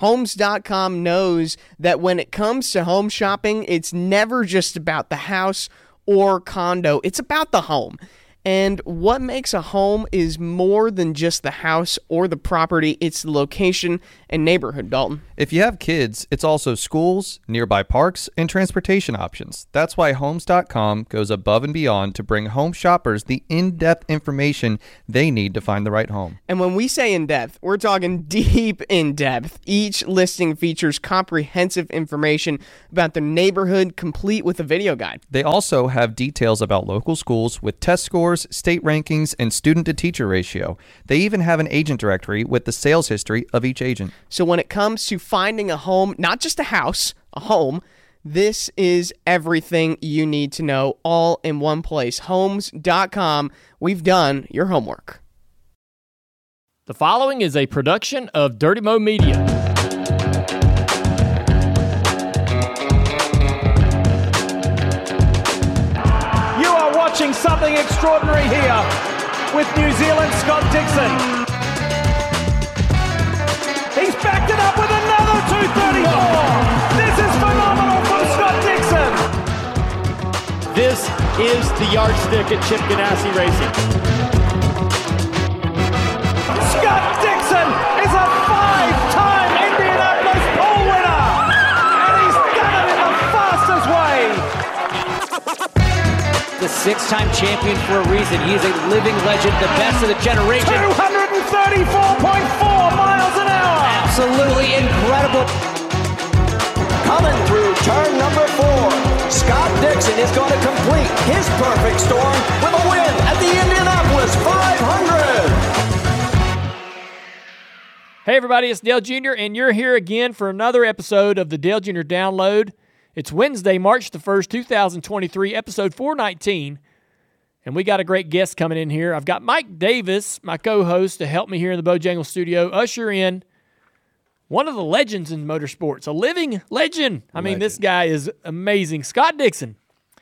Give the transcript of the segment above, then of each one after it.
Homes.com knows that when it comes to home shopping, it's never just about the house or condo, it's about the home. And what makes a home is more than just the house or the property, it's the location and neighborhood, Dalton. If you have kids, it's also schools, nearby parks, and transportation options. That's why Homes.com goes above and beyond to bring home shoppers the in depth information they need to find the right home. And when we say in depth, we're talking deep in depth. Each listing features comprehensive information about the neighborhood, complete with a video guide. They also have details about local schools with test scores, state rankings, and student to teacher ratio. They even have an agent directory with the sales history of each agent. So when it comes to finding a home, not just a house, a home, this is everything you need to know all in one place. Homes.com. We've done your homework. The following is a production of Dirty Mo Media. Something extraordinary here with New Zealand Scott Dixon. He's backed it up with another 234. This is phenomenal from Scott Dixon. This is the yardstick at Chip Ganassi Racing. Scott Dixon the six-time champion for a reason. He is a living legend, the best of the generation. 234.4 miles an hour. Absolutely incredible. Coming through turn number four, Scott Dixon is going to complete his perfect storm with a win at the Indianapolis 500. Hey, everybody, it's Dale Jr., and you're here again for another episode of the Dale Jr. Download. It's Wednesday, March the 1st, 2023, episode 419. And we got a great guest coming in here. I've got Mike Davis, my co host, to help me here in the Bojangle studio, usher in one of the legends in motorsports, a living legend. I mean, this guy is amazing. Scott Dixon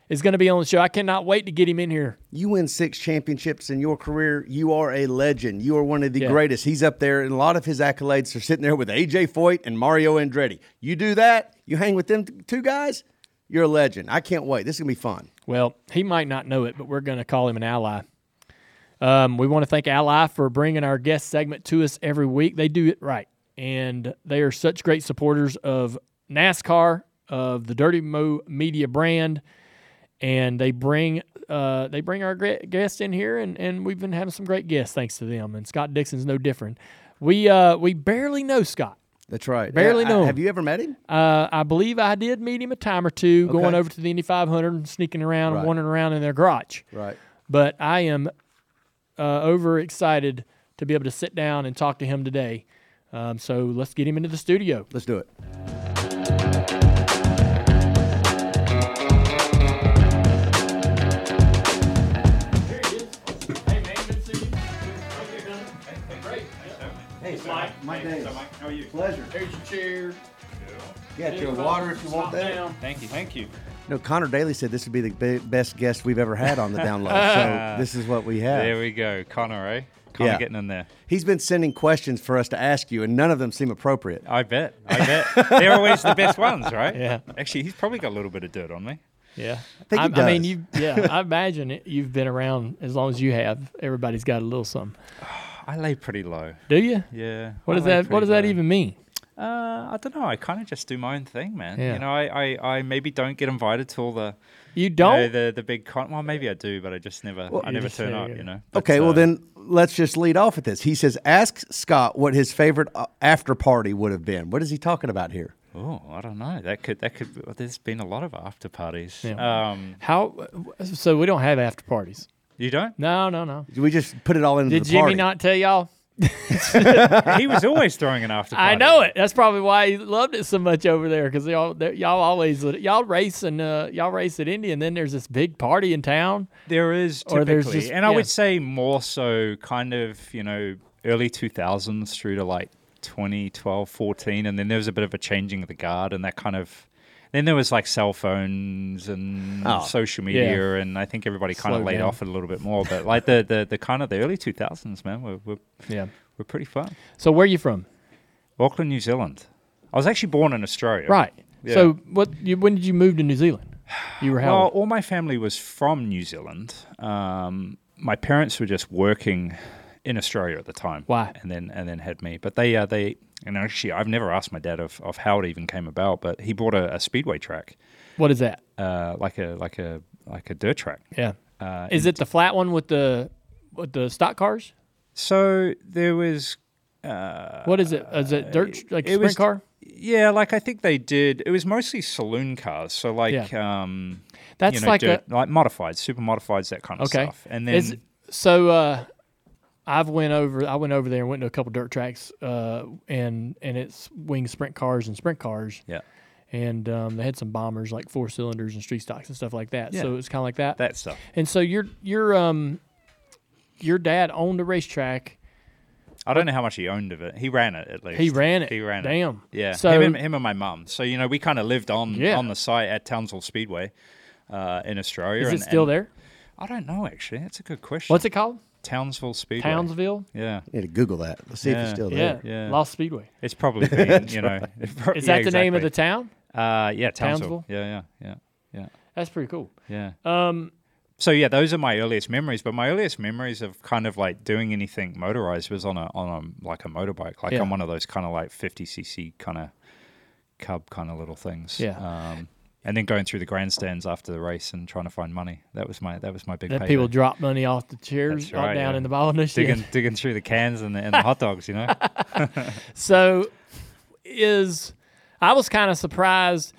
is going to be on the show. I cannot wait to get him in here. You win six championships in your career. You are a legend. You are one of the Yeah. greatest. He's up there, and a lot of his accolades are sitting there with AJ Foyt and Mario Andretti. You do that, you hang with them two guys, you're a legend. I can't wait. This is gonna be fun. Well, he might not know it, but we're going to call him an ally. Um, we want to thank Ally for bringing our guest segment to us every week. They do it right, and they are such great supporters of NASCAR, of the Dirty Mo Media brand, and they bring uh, they bring our guests in here, and, and we've been having some great guests thanks to them. And Scott Dixon's no different. We uh, we barely know Scott. That's right. Barely I- know him. Have you ever met him? Uh, I believe I did meet him a time or two, going over to the Indy 500 and sneaking around and wandering around in their garage. Right. But I am uh, over excited to be able to sit down and talk to him today. Um, so let's get him into the studio. Let's do it. Hey, Mike. Mike How are you? Pleasure. Here's your chair. Got your water if you want that. Thank you. Thank you. No, Connor Daly said this would be the be- best guest we've ever had on the download. so this is what we have. There we go. Connor, eh? Connor Yeah. getting in there. He's been sending questions for us to ask you, and none of them seem appropriate. I bet. I bet. They're always the best ones, right? Yeah. Actually, he's probably got a little bit of dirt on me. Yeah, think he I, I mean, you. Yeah, I imagine it, you've been around as long as you have. Everybody's got a little something. I lay pretty low. Do you? Yeah. What I does that? What pretty does that low. even mean? Uh, I don't know. I kind of just do my own thing, man. Yeah. You know, I, I, I maybe don't get invited to all the You you know, don't. the the big con. Well, maybe I do, but I just never I never turn up. You know. But, Okay, well uh, then let's just lead off with this. He says, "Ask Scott what his favorite uh, after party would have been." What is he talking about here? Oh, I don't know. That could that could. Well, there's been a lot of after parties. Yeah. Um, How? So we don't have after parties. You don't? No, no, no. We just put it all into the party. Did the Jimmy party? not tell y'all? he was always throwing an after party. I know it. That's probably why he loved it so much over there because y'all y'all always y'all race and uh, y'all race at Indy and then there's this big party in town. There is Or typically, there's just- and I yeah. would say more so kind of, you know, early 2000s through to like 2012, 14. And then there was a bit of a changing of the guard and that kind of. Then there was like cell phones and Oh, social media, and I think everybody kind of laid down. off it a little bit more. But like the, the, the kind of the early 2000s, man, were, were, Yeah. were pretty fun. So where are you from? Auckland, New Zealand. I was actually born in Australia. Right. Yeah. So what? You, when did you move to New Zealand? You were how? Well, all my family was from New Zealand. Um, my parents were just working in Australia at the time. Why? And then and then had me. But they uh, they and actually I've never asked my dad of, of how it even came about. But he bought a, a speedway track, What is that? uh, like a like a like a dirt track. Yeah. Uh, Is it the flat one with the with the stock cars? So there was What is it? Is it dirt like it sprint was- car? yeah, like I think they did. It was mostly saloon cars. So like um, That's you know, like dirt, a like modified, super modifieds, that kind of okay. stuff. And then Is- so uh, I've went over. I went over there and went to a couple dirt tracks, uh, and and it's wing sprint cars and sprint cars, yeah, and um, they had some bombers like four cylinders and street stocks and stuff like that. Yeah. So it's kind of like that. that stuff. And so your your um your dad owned a racetrack. I don't know how much he owned of it. He ran it at least. He ran it. He ran it. Damn. Yeah. So- him, and, him and my mum. So you know, we kind of lived on Yeah. on the site at Townsville Speedway uh, in Australia. Is and- it still there? I don't know. Actually, that's a good question. What's it called? Townsville Speedway. Townsville. Yeah. You need to Google that. Let's see if Yeah. it's still Yeah. there. Yeah. Lost Speedway. It's probably been. you know. it pro- Is yeah, that the name of the exactly. town? Uh, yeah, Townsville. Townsville? Yeah, yeah, yeah, yeah, That's pretty cool. yeah. Um, So yeah, those are my earliest memories. But my earliest memories of kind of like doing anything motorized was on a on a like a motorbike, like Yeah. on one of those kind of like fifty cc kind of cub kind of little things. Yeah. Um, and then going through the grandstands after the race and trying to find money. That was my that was my big. that payday. people drop money off the chairs right, down yeah. in the bottom of the shit. digging digging through the cans and the, and the hot dogs. You know. So, is I was kind of surprised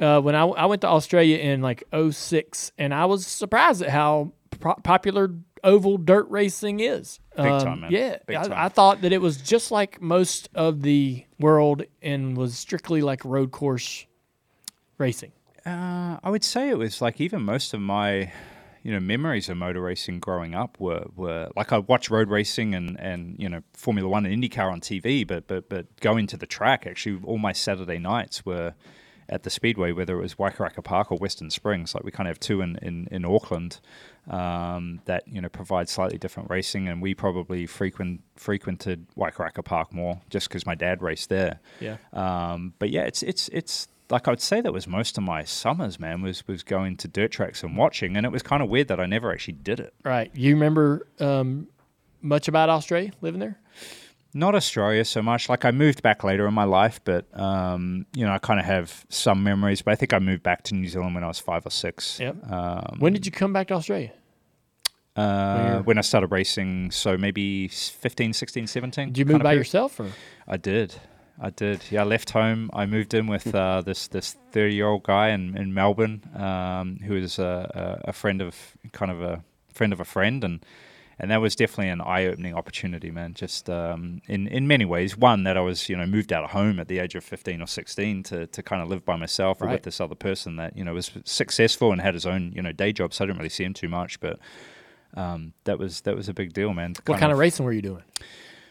uh, when I, I went to Australia in like 06, and I was surprised at how pro- popular oval dirt racing is. Big Um, time, man. Yeah, Big I. I thought that it was just like most of the world and was strictly like road course racing. Uh, I would say it was like even most of my, you know, memories of motor racing growing up were, were like I watched road racing and, and you know Formula One and IndyCar on TV, but but but going to the track actually all my Saturday nights were at the speedway, whether it was Waikaraka Park or Western Springs. Like we kind of have two in in, in Auckland um, that you know provide slightly different racing, and we probably frequent frequented Waikaraka Park more just because my dad raced there. Yeah. Um, but yeah, it's it's it's like I would say that was most of my summers, man. Was was going to dirt tracks and watching, and it was kind of weird that I never actually did it. Right. You remember um, much about Australia living there? Not Australia so much. Like I moved back later in my life, but um, you know I kind of have some memories. But I think I moved back to New Zealand when I was five or six. Yep. Um, when did you come back to Australia? uh, when I started racing, so maybe 15, 16, 17. Did you move by period. yourself or? I did. I did. Yeah, I left home. I moved in with uh, this this thirty year old guy in in Melbourne, um, who is a, a, a friend of kind of a friend of a friend, and and that was definitely an eye opening opportunity, man. Just um, in in many ways, one that I was you know moved out of home at the age of fifteen or sixteen to to kind of live by myself or Right. with this other person that you know was successful and had his own you know day job, so I didn't really see him too much, but. Um, that was that was a big deal, man. What kind of racing were you doing?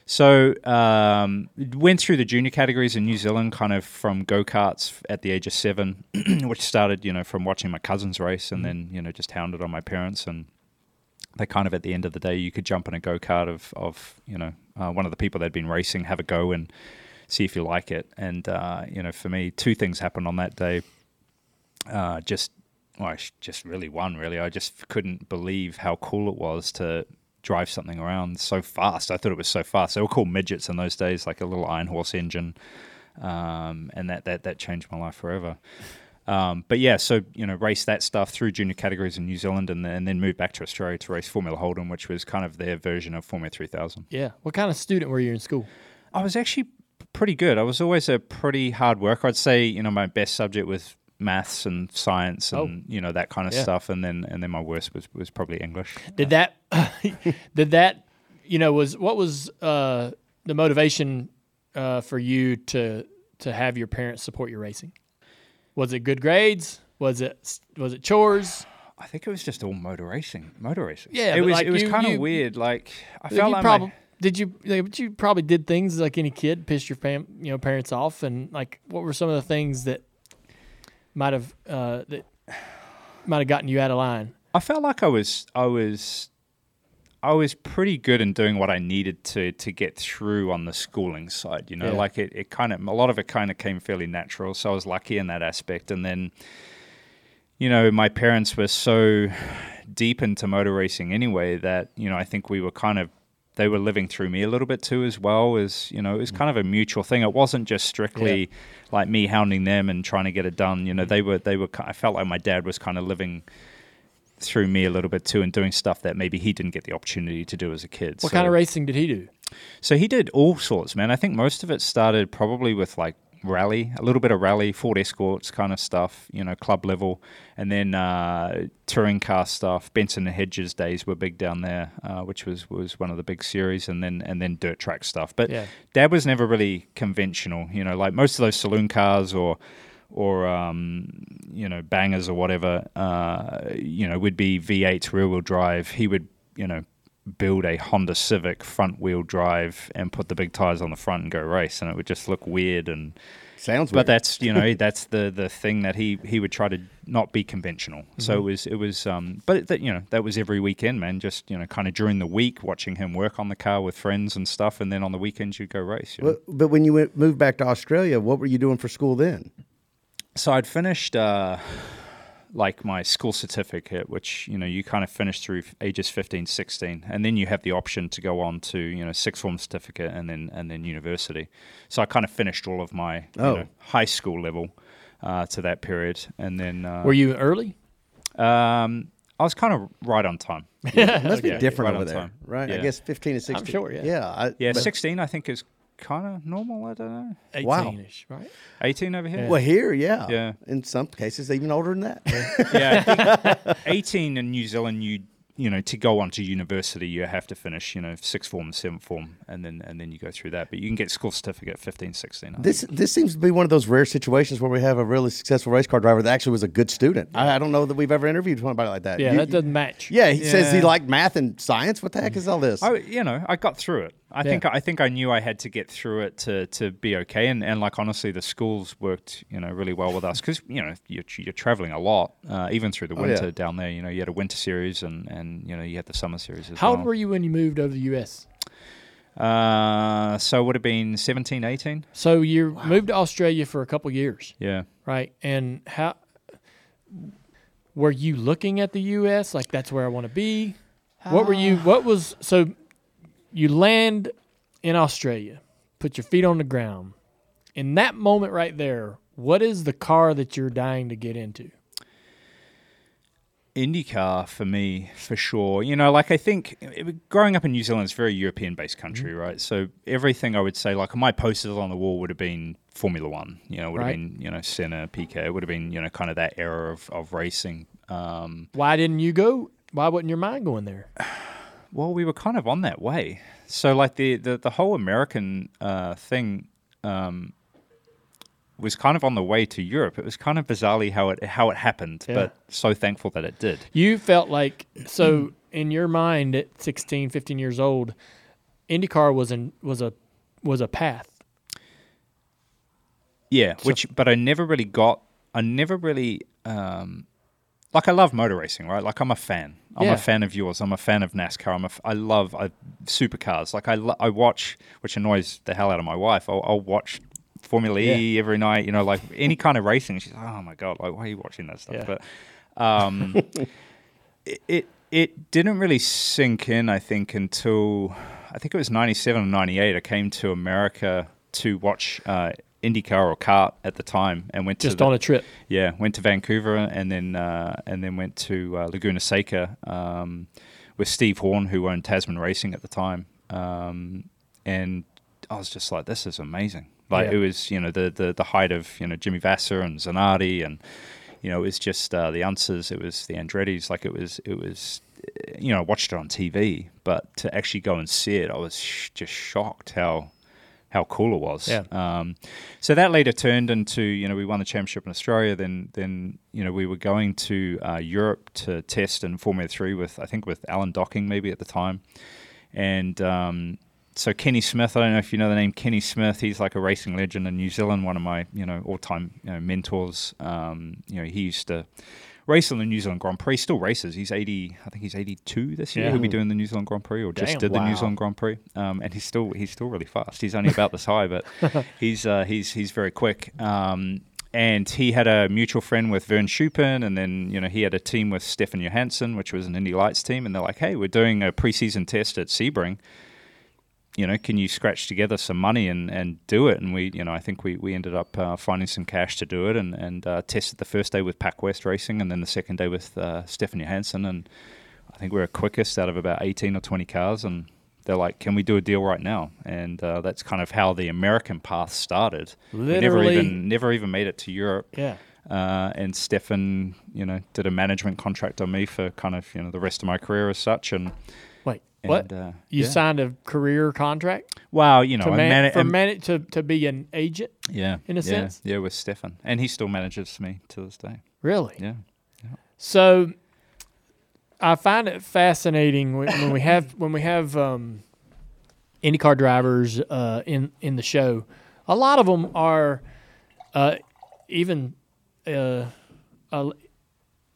So um, went through the junior categories in New Zealand, kind of from go karts at the age of seven, which started, you know, from watching my cousins race, and then you know just hounded on my parents, and they kind of at the end of the day, you could jump in a go kart of of you know uh, one of the people that'd been racing, have a go and see if you like it, and uh, you know for me, two things happened on that day. Uh, just well, I just really one. Really, I just couldn't believe how cool it was to drive something around so fast. I thought it was so fast. They were called midgets in those days, like a little iron horse engine, um, and that that that changed my life forever. Um, but yeah, so you know, race that stuff through junior categories in New Zealand, and then, and then moved back to Australia to race Formula Holden, which was kind of their version of Formula 3000. Yeah. What kind of student were you in school? I was actually pretty good. I was always a pretty hard worker. I'd say you know my best subject was maths and science and Oh. you know that kind of Yeah. stuff, and then and then my worst was was probably English. Did that? did that? You know, was what was uh, the motivation uh, for you to to have your parents support your racing? Was it good grades? Was it was it chores? I think it was just all motor racing. Motor racing. Yeah, it was like it was kind of weird. Like I felt like prob- my, did you like, but you probably did things like any kid, pissed your fam you know parents off, and like what were some of the things that might have uh, that might have gotten you out of line? I felt like I was I was I was pretty good in doing what I needed to to get through on the schooling side. You know, Yeah. like it, it kind of a lot of it kind of came fairly natural. So I was lucky in that aspect. And then, you know, my parents were so deep into motor racing anyway that you know I think we were kind of they were living through me a little bit too as well as you know it was mm. kind of a mutual thing. It wasn't just strictly like me hounding them and trying to get it done. You know mm. they were they were i felt like my dad was kind of living through me a little bit too and doing stuff that maybe he didn't get the opportunity to do as a kid. What So- kind of racing did he do? so he did all sorts, man. I think most of it started probably with like rally, a little bit of rally, Ford Escorts kind of stuff, you know, club level, and then uh, touring car stuff. Benson and Hedges days were big down there, uh, which was was one of the big series, and then and then dirt track stuff. But Yeah. Dad was never really conventional, you know, like most of those saloon cars or or um, you know bangers or whatever, uh, you know, would be V8 rear wheel drive. He would, you know, build a Honda Civic front wheel drive and put the big tires on the front and go race, and it would just look weird. And Sounds but weird. that's you know that's the the thing that he he would try to not be conventional. So it was it was um, but that you know that was every weekend, man. Just you know kind of during the week watching him work on the car with friends and stuff, and then on the weekends you'd go race. You know? But, but when you went, moved back to Australia, what were you doing for school then? So I'd finished uh, like my school certificate, which you know you kind of finish through ages 15, 16, and then you have the option to go on to you know sixth form certificate and then and then university. So I kind of finished all of my you Oh. know, high school level uh, to that period, and then uh, Were you early? um, I was kind of right on time. It must Yeah, be different right over there, time. right? I guess 15 and 16. I'm sure, yeah. Yeah. I, Yeah, sixteen I think is kind of normal. I don't know. 18-ish, right? Eighteen over here. Well, here, yeah. Yeah. In some cases, even older than that. yeah, I think 18 in New Zealand, you you know, to go on to university, you have to finish, you know, sixth form, seventh form, and then and then you go through that. But you can get school certificate 15, 16. I think. This this seems to be one of those rare situations where we have a really successful race car driver that actually was a good student. I, I don't know that we've ever interviewed somebody like that. Yeah, You- that doesn't match. Yeah, he says he Yeah. liked math and science. What the heck is all this? I, you know, I got through it. I think I think I knew I had to get through it to, to be okay. And, and like honestly, the schools worked you know really well with us because you know you're, you're traveling a lot, uh, even through the Oh, yeah. winter down there. You know, you had a winter series and, and you know you had the summer series as How well. old were you when you moved over to the U.S.? Uh, so it would have been 17, 18. So you moved to Australia for a couple years, Yeah. right? And how were you looking at the U.S. like that's where I want to be? What were you? What was so? You land in Australia, put your feet on the ground. In that moment right there, what is the car that you're dying to get into? IndyCar for me, for sure. You know, like I think it- growing up in New Zealand, it's a very European based country, right? So everything I would say, like my posters on the wall would have been Formula One, you know, would Right. have been, you know, Senna, Piquet, it would have been, you know, kind of that era of, of racing. Um, Why didn't you go? Why wasn't your mind going there? well, we were kind of on that way. So, like the, the, the whole American uh, thing um, was kind of on the way to Europe. It was kind of bizarrely how it how it happened, Yeah. but so thankful that it did. You felt like so in your mind at 16, 15 years old, IndyCar was an was a was a path. Yeah, which but I never really got. I never really um, like. I love motor racing, right? Like I'm a fan. I'm Yeah. a fan of yours. I'm a fan of NASCAR. I'm a. f- I love I, supercars. Like I. lo- I watch, which annoys the hell out of my wife. I'll, I'll watch Formula E every night. You know, like any kind of racing. She's like, oh my god, like why are you watching that stuff? Yeah. But um, it, it it didn't really sink in. I think until I think it was '97 or '98. I came to America to watch uh, IndyCar or CART at the time, and went Just to the, on a trip. yeah, went to Vancouver and then uh, and then went to uh, Laguna Seca um, with Steve Horne, who owned Tasman Racing at the time, um, and I was just like, this is amazing. Like Yeah. it was, you know, the, the the height of you know Jimmy Vasser and Zanardi, and you know, it was just uh, the Unsers. It was the Andretti's. Like it was, it was, you know, I watched it on TV, but to actually go and see it, I was sh- just shocked how how cool it was. Yeah. Um, so that later turned into you know we won the championship in Australia. Then then you know we were going to uh, Europe to test in Formula Three with I think with Alan Docking maybe at the time, and um, so Kenny Smith. I don't know if you know the name Kenny Smith. He's like a racing legend in New Zealand. One of my you know all time you know, mentors. Um, you know he used to raced on the New Zealand Grand Prix. Still races. He's eighty. I think he's eighty-two this year. Yeah. He'll be doing the New Zealand Grand Prix, or just Damn, did the. New Zealand Grand Prix. Um, and he's still he's still really fast. He's only about this high, but he's uh, he's he's very quick. Um, and he had a mutual friend with Vern Schuppan, and then you know he had a team with Stefan Johansson, which was an Indy Lights team, and they're like, "Hey, we're doing a preseason test at Sebring. You know, can you scratch together some money and, and do it?" And we, you know, I think we, we ended up uh, finding some cash to do it, and and uh, tested the first day with Pac West Racing, and then the second day with uh, Stefan Johansson, and I think we were quickest out of about eighteen or twenty cars, and they're like, "Can we do a deal right now?" And uh, that's kind of how the American path started. We never Literally- even never even made it to Europe. Yeah. Uh, and Stefan, you know, did a management contract on me for kind of you know the rest of my career as such. And what? And, uh, you yeah. signed a career contract wow, you know, to man, mana- for um, man, to to be an agent? yeah, in a yeah, sense? yeah, with Stefan, and he still manages me to this day. Really? Yeah, So I find it fascinating when, when we have when we have um, IndyCar drivers uh, in in the show. A lot of them are uh, even uh, a,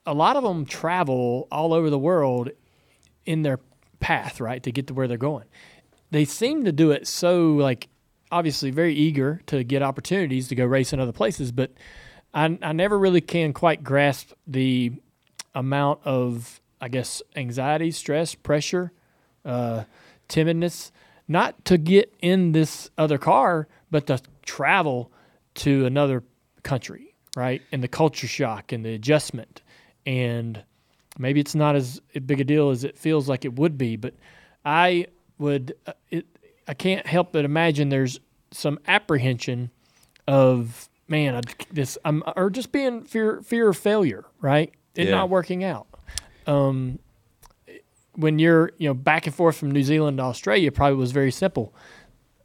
a lot of them travel all over the world in their path, right, to get to where they're going. They seem to do it so like obviously very eager to get opportunities to go race in other places, but I, I never really can quite grasp the amount of I guess anxiety, stress, pressure, uh, timidness, not to get in this other car, but to travel to another country, right? And the culture shock and the adjustment, and maybe it's not as big a deal as it feels like it would be, but I would uh, it. I can't help but imagine there's some apprehension of man, I, this I'm or just being fear fear of failure, right? It Yeah. not working out. Um, when you're you know back and forth from New Zealand to Australia, it probably was very simple.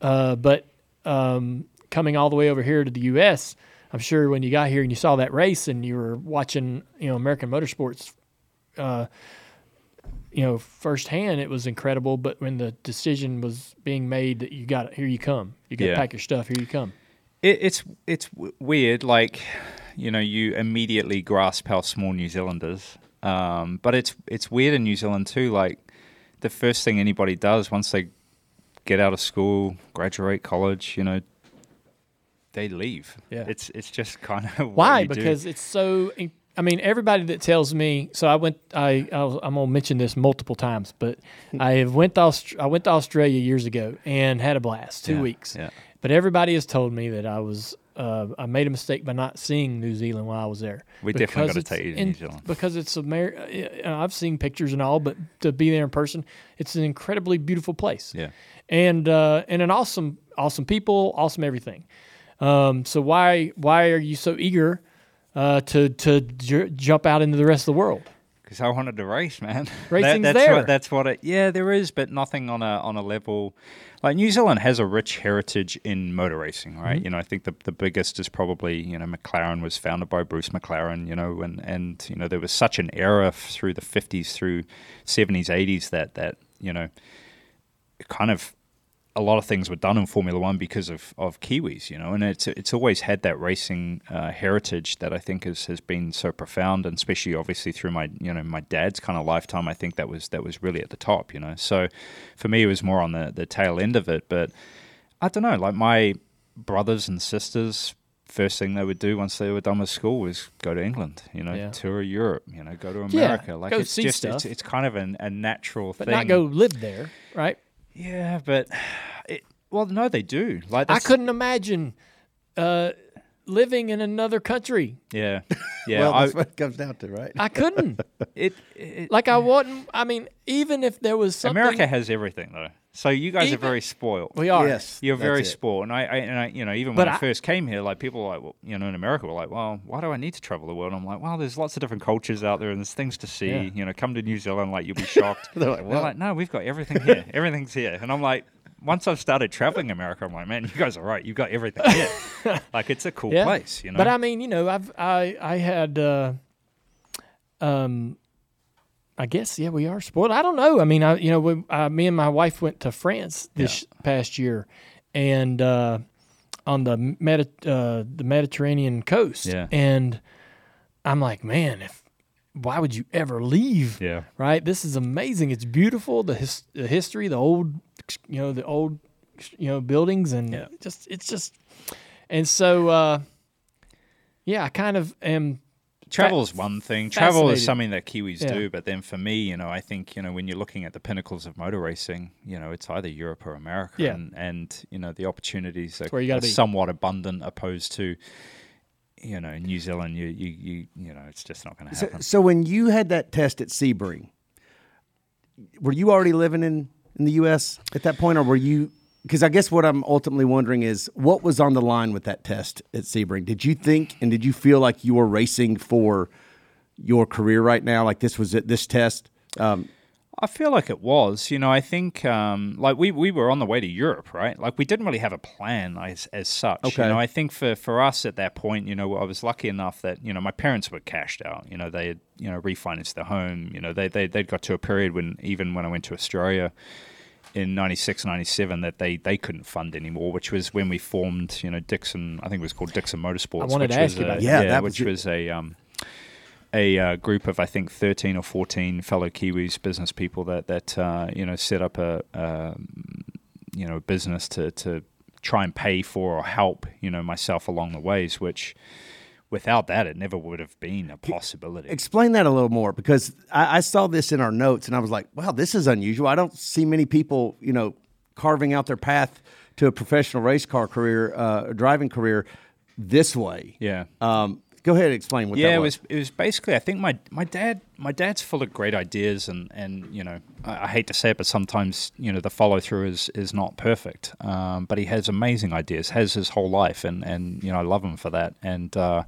Uh, but um, coming all the way over here to the U.S., I'm sure when you got here and you saw that race and you were watching you know American motorsports, uh, you know firsthand, it was incredible. But when the decision was being made that you got here, you come, you got to Yeah. pack your stuff, here you come. it, it's it's w- weird. Like, you know, you immediately grasp how small New Zealand is. Um, but it's it's weird in New Zealand too. Like, the first thing anybody does once they get out of school, graduate college, you know, they leave. Yeah. It's it's just kind of Why? you do. Because it's so. I mean, everybody that tells me. So I went. I I'll, I'm gonna mention this multiple times, but I have went to Aust- I went to Australia years ago and had a blast. Two Yeah, weeks. yeah. But everybody has told me that I was. Uh, I made a mistake by not seeing New Zealand while I was there. We definitely gotta take you to New Zealand. because it's Amer- uh, I've seen pictures and all, but to be there in person, it's an incredibly beautiful place Yeah. and uh, and an awesome awesome people, awesome everything. Um, so why why are you so eager uh, to to j- jump out into the rest of the world? Because I wanted to race, man. Racing's that's there. What, that's what it. Yeah, there is, but nothing on a on a level. Like New Zealand has a rich heritage in motor racing, right? Mm-hmm. You know, I think the the biggest is probably you know McLaren was founded by Bruce McLaren. You know, and and you know there was such an era through the fifties through seventies, eighties that that you know kind of a lot of things were done in Formula One because of, of Kiwis, you know, and it's it's always had that racing uh, heritage that I think has, has been so profound, and especially obviously through my you know my dad's kind of lifetime, I think that was that was really at the top, you know. So for me, it was more on the the tail end of it, but I don't know, like my brothers and sisters. First thing they would do once they were done with school was go to England, you know, Yeah. tour Europe, you know, go to Yeah, America. like go it's see just it's, stuff. it's kind of an, a natural thing. But thing. not go live there, right? Yeah, but it, well, no, they do. Like I couldn't imagine uh, living in another country. Yeah, yeah. well, I, that's what it comes down to, right? I couldn't. it, it, like I wouldn't. I mean, even if there was something. America has everything though. So you guys Even- are very spoiled. we are. Yes, You're very it. spoiled, and I, I, and I, you know, even But when I, I- first came here, like people were like, well, you know, in America, were like, well, why do I need to travel the world? I'm like, well, there's lots of different cultures out there, and there's things to see. Yeah. You know, come to New Zealand, like you'll be shocked. They're like, They're like, no, we've got everything here. Everything's here, and I'm like. Once I've started traveling America, I'm like, man, you guys are right. You've got everything here. like, it's a cool Yeah. place, you know. But I mean, you know, I've I I had uh, um I guess yeah, we are spoiled. I don't know. I mean, I you know, we, uh, me and my wife went to France this past year, and uh, on the Medi- uh, the Mediterranean coast. Yeah. And I'm like, man, if why would you ever leave? Yeah. Right. This is amazing. It's beautiful. The, his, the history, the old, you know, the old, you know, buildings, and Yeah. just it's just, and so uh, yeah, I kind of am. Travel is one thing. Travel is something that Kiwis Yeah. do, but then for me, you know, I think you know when you're looking at the pinnacles of motor racing, you know, it's either Europe or America, Yeah. and, and you know the opportunities are, where you are somewhat abundant opposed to. You know, New Zealand, you you you you know, it's just not going to So, happen. so when you had that test at Sebring, were you already living in, in the U.S. at that point, or were you? Because I guess what I'm ultimately wondering is what was on the line with that test at Sebring. Did you think and did you feel like you were racing for your career right now? Like this was it, this test? Um, I feel like it was. You know, I think um, like we, we were on the way to Europe, right? Like we didn't really have a plan as, as such. Okay. You know, I think for, for us at that point, you know, I was lucky enough that you know my parents were cashed out. You know, they had you know refinanced their home. You know, they they they'd got to a period when even when I went to Australia in 96 97 that they they couldn't fund anymore which was when we formed you know Dixon I think it was called Dixon Motorsports I wanted which to ask was you a- about that. Yeah, that which was was a um a uh, group of I think thirteen or fourteen fellow Kiwis business people that that uh, you know set up a um, you know business to to try and pay for or help you know myself along the ways, which without that it never would have been a possibility. explain that a little more because I, I saw this in our notes and I was like, wow, this is unusual. I don't see many people, you know, carving out their path to a professional race car career, uh, driving career this way. Yeah. Um, go ahead and explain what yeah, that it was. was it was basically. I think my my dad my dad's full of great ideas, and and you know I, I hate to say it, but sometimes you know the follow through is is not perfect. Um, but he has amazing ideas, has his whole life, and and you know I love him for that. And uh,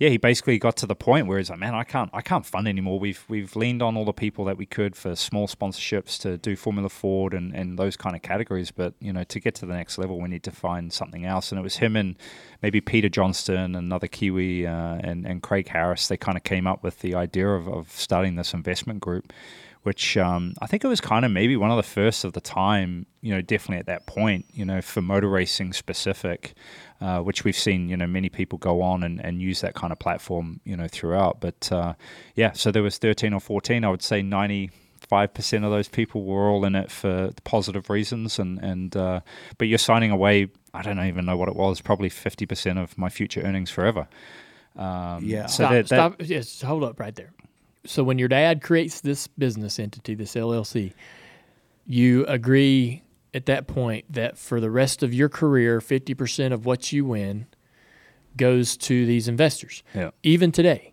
yeah, he basically got to the point where he's like, man, I can't I can't fund anymore. We've we've leaned on all the people that we could for small sponsorships to do Formula Ford and and those kind of categories. But you know to get to the next level, we need to find something else. And it was him and maybe Peter Johnston, another Kiwi, uh, and and Craig Harris. They kind of came up with the idea of of starting this investment group. Which um, I think it was kind of maybe one of the first of the time, you know, definitely at that point, you know, for motor racing specific, uh, which we've seen, you know, many people go on and, and use that kind of platform, you know, throughout. But uh, yeah, so there was 13 or 14. I would say 95 percent of those people were all in it for positive reasons, and and uh, but you're signing away. I don't even know what it was. Probably 50 percent of my future earnings forever. Um, Yeah. So stop, that, that stop. Yes, hold up right there. So when your dad creates this business entity, this LLC, you agree at that point that for the rest of your career, fifty percent of what you win goes to these investors. Yeah. Even today.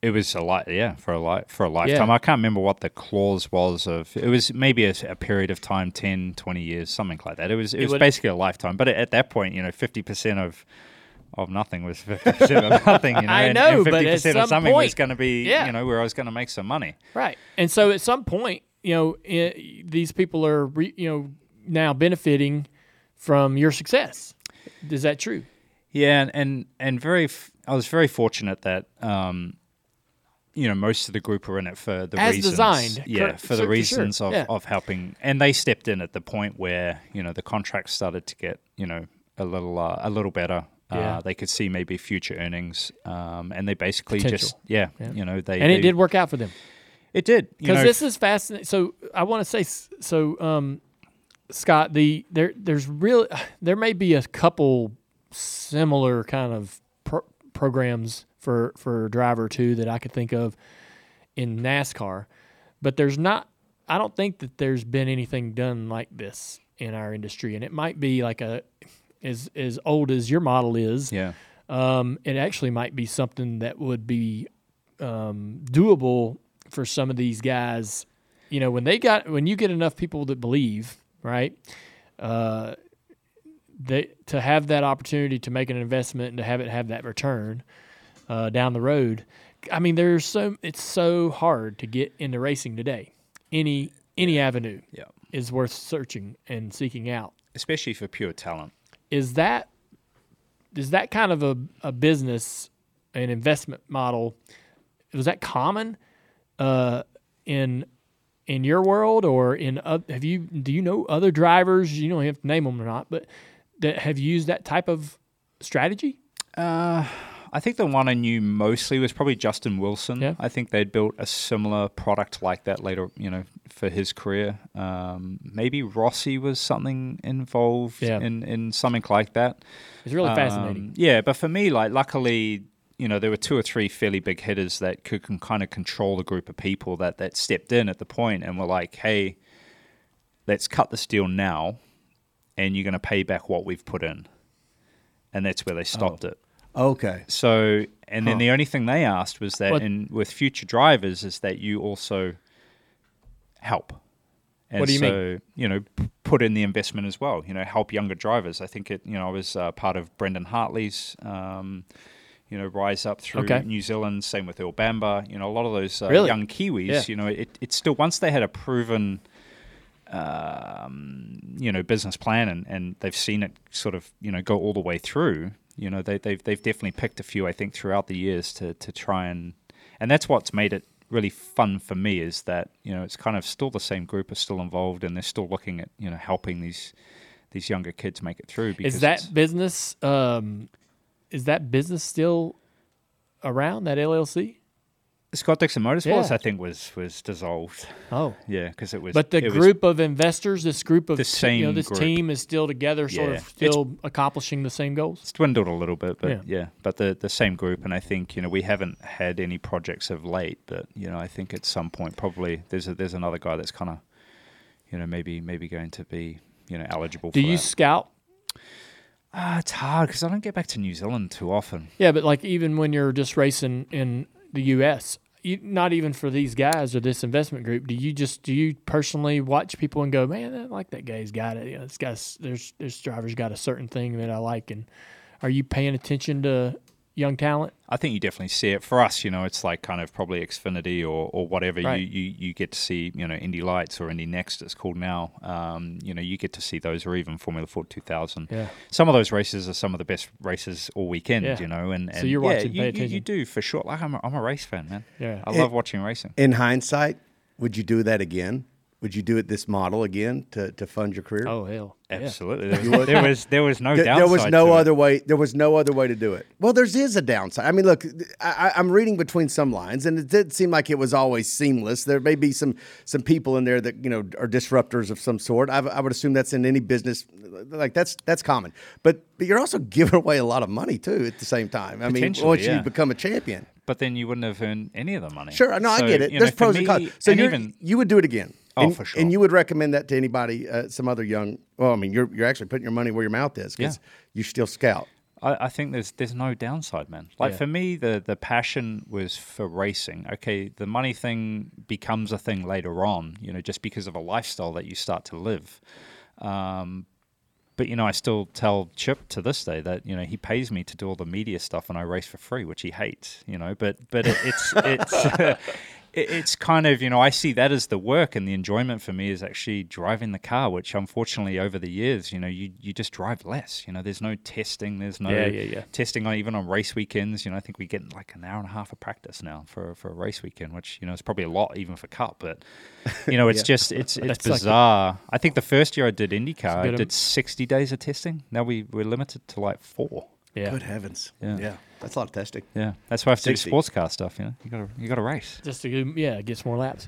It was a lot, yeah, for a li- for a lifetime. I can't remember what the clause was of. It was maybe a, a period of time, 10, 20 years, something like that. It was it, was would- basically a lifetime. But at that point, you know, fifty percent of of nothing was fifty percent of nothing. You know, I know, and but fifty at percent of some something was going to be, Yeah. you know, where I was going to make some money. Right. And so at some point, you know, i these people are, re, you know, now benefiting from your success. Is that true? Yeah, and and, and very, f- I was very fortunate that. Um, you know, most of the group were in it for the As reasons, designed, yeah, for the sure, reasons of, yeah. of helping, and they stepped in at the point where you know the contracts started to get you know a little uh, a little better. Yeah. Uh, they could see maybe future earnings, um, and they basically Potential. just yeah, Yeah. you know they And it they- did work out for them. It did because this is fascinating. So I want to say, so um, Scott, the there there's real there may be a couple similar kind of pro- programs for for a driver too that I could think of in NASCAR, but there's not. I don't think that there's been anything done like this in our industry, and it might be like a as as old as your model is. yeah. Um, it actually might be something that would be um, doable for some of these guys. You know, when they got when you get enough people that believe, right? Uh, they to have that opportunity to make an investment and to have it have that return uh, down the road. I mean, there's so it's so hard to get into racing today. Any any avenue Yeah. is worth searching and seeking out especially for pure talent. is that is that kind of a, a business an investment model was that common uh, in in your world or in oth- have you do you know other drivers you don't have to name them or not but that have used that type of strategy I think the one I knew mostly was probably Justin Wilson. Yeah. I think they'd built a similar product like that later, you know, for his career. Um, maybe Rossi was something involved Yeah. in, in something like that. It's really Um, fascinating. yeah, but for me, like, luckily, you know, there were two or three fairly big hitters that could can kind of control the group of people that that stepped in at the point and were like, "Hey, let's cut this deal now, and you're going to pay back what we've put in," and that's where they stopped it. Okay. So, and then the only thing they asked was that, What- in with future drivers, is that you also help. And What do you so, mean? You know, p- put in the investment as well. You know, help younger drivers. I think it. You know, I was uh, part of Brendan Hartley's. Um, you know, rise up through Okay. New Zealand. Same with Earl Bamber. You know, a lot of those uh, Really? young Kiwis. Yeah. You know, it, it's still once they had a proven um, you know business plan and, and they've seen it sort of you know go all the way through you know they, they've they've definitely picked a few I think throughout the years to to try and and that's what's made it really fun for me is that you know it's kind of still the same group is still involved and they're still looking at you know helping these these younger kids make it through because Is that business? Um, is that business still around that LLC? Scott Dixon Motorsports Yeah. I think was was dissolved Oh, yeah because it was but the group of investors, this group of The te- you know, this group. team is still together, sort Yeah. of It's- still accomplishing the same goals. It's dwindled a little bit, but Yeah. yeah. but the the same group, and I think you know we haven't had any projects of late, but you know I think at some point probably there's a, there's another guy that's kind of you know maybe maybe going to be you know eligible. For Do you that. scout? Ah, it's hard because I don't get back to New Zealand too often. Yeah, but like even when you're just racing in the U.S., you, not even for these guys or this investment group, do you just do you personally watch people and go, man, I like that guy's got it. You know, this guy's there's this driver's got a certain thing that I like, and are you paying attention to young talent? I think you definitely see it. For us, you know, it's like kind of probably Xfinity or, or whatever. Right. You, you you get to see, you know, Indy Lights or Indy Next, it's called now. Um, you know, you get to see those or even Formula Ford 2000. Yeah. Some of those races are some of the best races all weekend, Yeah. you know. And, So you're yeah, watching, you, pay you- you, do for sure. Like I'm a, I'm a race fan, man. Yeah. I love watching racing. In hindsight, would you do that again? Would you do it this model again to, to fund your career? Oh hell, yeah. Absolutely. There was, there was there was no Th- downside. there was no to it. other way. There was no other way to do it. Well, there's a downside. I mean, look, I, I- I'm reading between some lines, and it did seem like it was always seamless. There may be some some people in there that you know are disruptors of some sort. I, I would assume that's in any business. Like that's that's common. But but you're also giving away a lot of money too at the same time. I mean, once yeah. you become a champion. But then you wouldn't have earned any of the money. Sure, no, I get it. you know, There's for pros and cons. So and you're, even you would do it again. Oh, and, for sure. And you would recommend that to anybody, uh, some other young. Well, I mean, you're you're actually putting your money where your mouth is because Yeah. you still scout. I, I think there's there's no downside, man. Like Yeah. for me, the the passion was for racing. Okay, the money thing becomes a thing later on, you know, just because of a lifestyle that you start to live. Um, but you know, I still tell Chip to this day that you know he pays me to do all the media stuff, and I race for free, which he hates. You know, but but it, it's it's. it- It's kind of, you know, I see that as the work and the enjoyment for me is actually driving the car, which unfortunately over the years, you know, you, you just drive less. You know, there's no testing, there's no Yeah, yeah, yeah. testing on even on race weekends. You know, I think we get like an hour and a half of practice now for for a race weekend, which you know is probably a lot even for Cup. But you know, it's just it's it's That's like a- bizarre. I think the first year I did IndyCar, I bit of- did sixty days of testing. Now we we're limited to like four. Yeah. Good heavens. Yeah. That's a lot of testing. Yeah, that's why I have to 60. do sports car stuff. You know, you got to you got to race. just to go- yeah, get some more laps.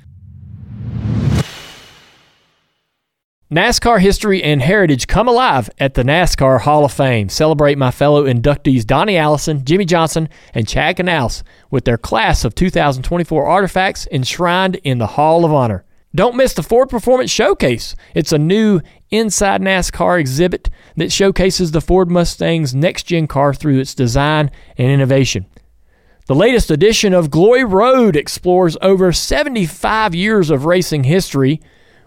NASCAR history and heritage come alive at the NASCAR Hall of Fame. Celebrate my fellow inductees Donnie Allison, Jimmie Johnson, and Chad Knaus with their class of 2024 artifacts enshrined in the Hall of Honor. Don't miss the Ford Performance Showcase. It's a new inside NASCAR exhibit that showcases the Ford Mustang's next gen car through its design and innovation. The latest edition of Glory Road explores over 75 years of racing history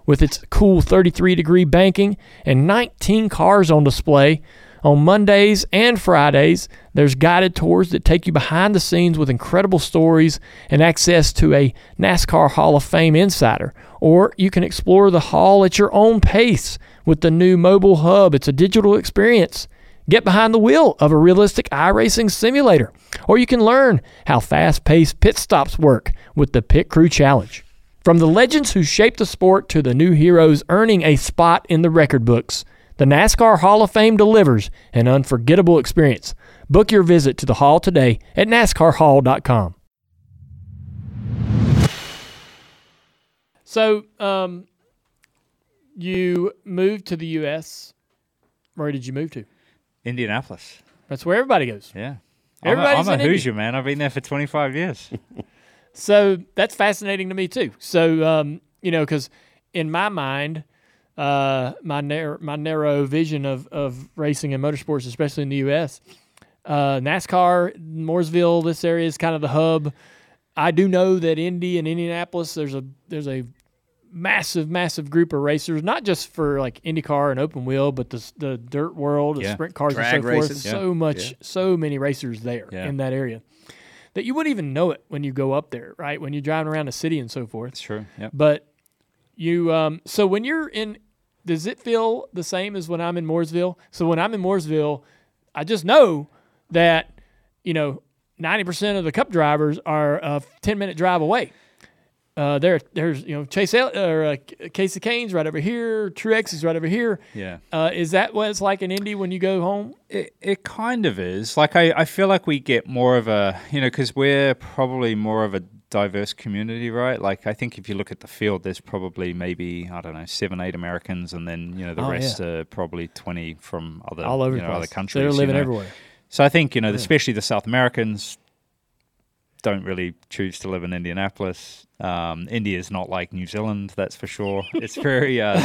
with its cool 33 degree banking and 19 cars on display. On Mondays and Fridays, there's guided tours that take you behind the scenes with incredible stories and access to a NASCAR Hall of Fame insider. Or you can explore the hall at your own pace with the new mobile hub. It's a digital experience. Get behind the wheel of a realistic iRacing simulator, or you can learn how fast paced pit stops work with the Pit Crew Challenge. From the legends who shaped the sport to the new heroes earning a spot in the record books, The NASCAR Hall of Fame delivers an unforgettable experience. Book your visit to the hall today at NASCARHall.com. So, um, you moved to the U.S. Where did you move to? Indianapolis. That's where everybody goes. Yeah. Everybody's I'm a, I'm a Hoosier, man. I've been there for 25 years. so that's fascinating to me too. So um, you know, because in my mind, uh, my narrow my narrow vision of of racing and motorsports, especially in the U.S., uh, NASCAR, Mooresville, this area is kind of the hub. I do know that Indy and Indianapolis, there's a there's a massive, massive group of racers, not just for like IndyCar and open wheel, but the the dirt world, the Yeah. sprint cars Drag and so races. forth. So much, Yeah. so many racers there Yeah. in that area that you wouldn't even know it when you go up there, right? When you're driving around the city and so forth. True. Yep. But you, um, so when you're in, does it feel the same as when I'm in Mooresville? So when I'm in Mooresville, I just know that, you know, 90% of the cup drivers are a 10 minute drive away. Uh, there, there's, you know, Chase El- or uh, Kasey Kahne's right over here. Truex is right over here. Yeah. Uh, is that what it's like in Indy when you go home? It, it kind of is. Like, I, I feel like we get more of a, you know, because we're probably more of a diverse community, right? Like, I think if you look at the field, there's probably maybe, I don't know, seven, eight Americans, and then, you know, the Oh, rest yeah. are probably 20 from other, All over you know, other So countries. they're you living know. everywhere. So I think, you know, especially the South Americans don't really choose to live in Indianapolis. Um, India is not like New Zealand, that's for sure. It's very, uh,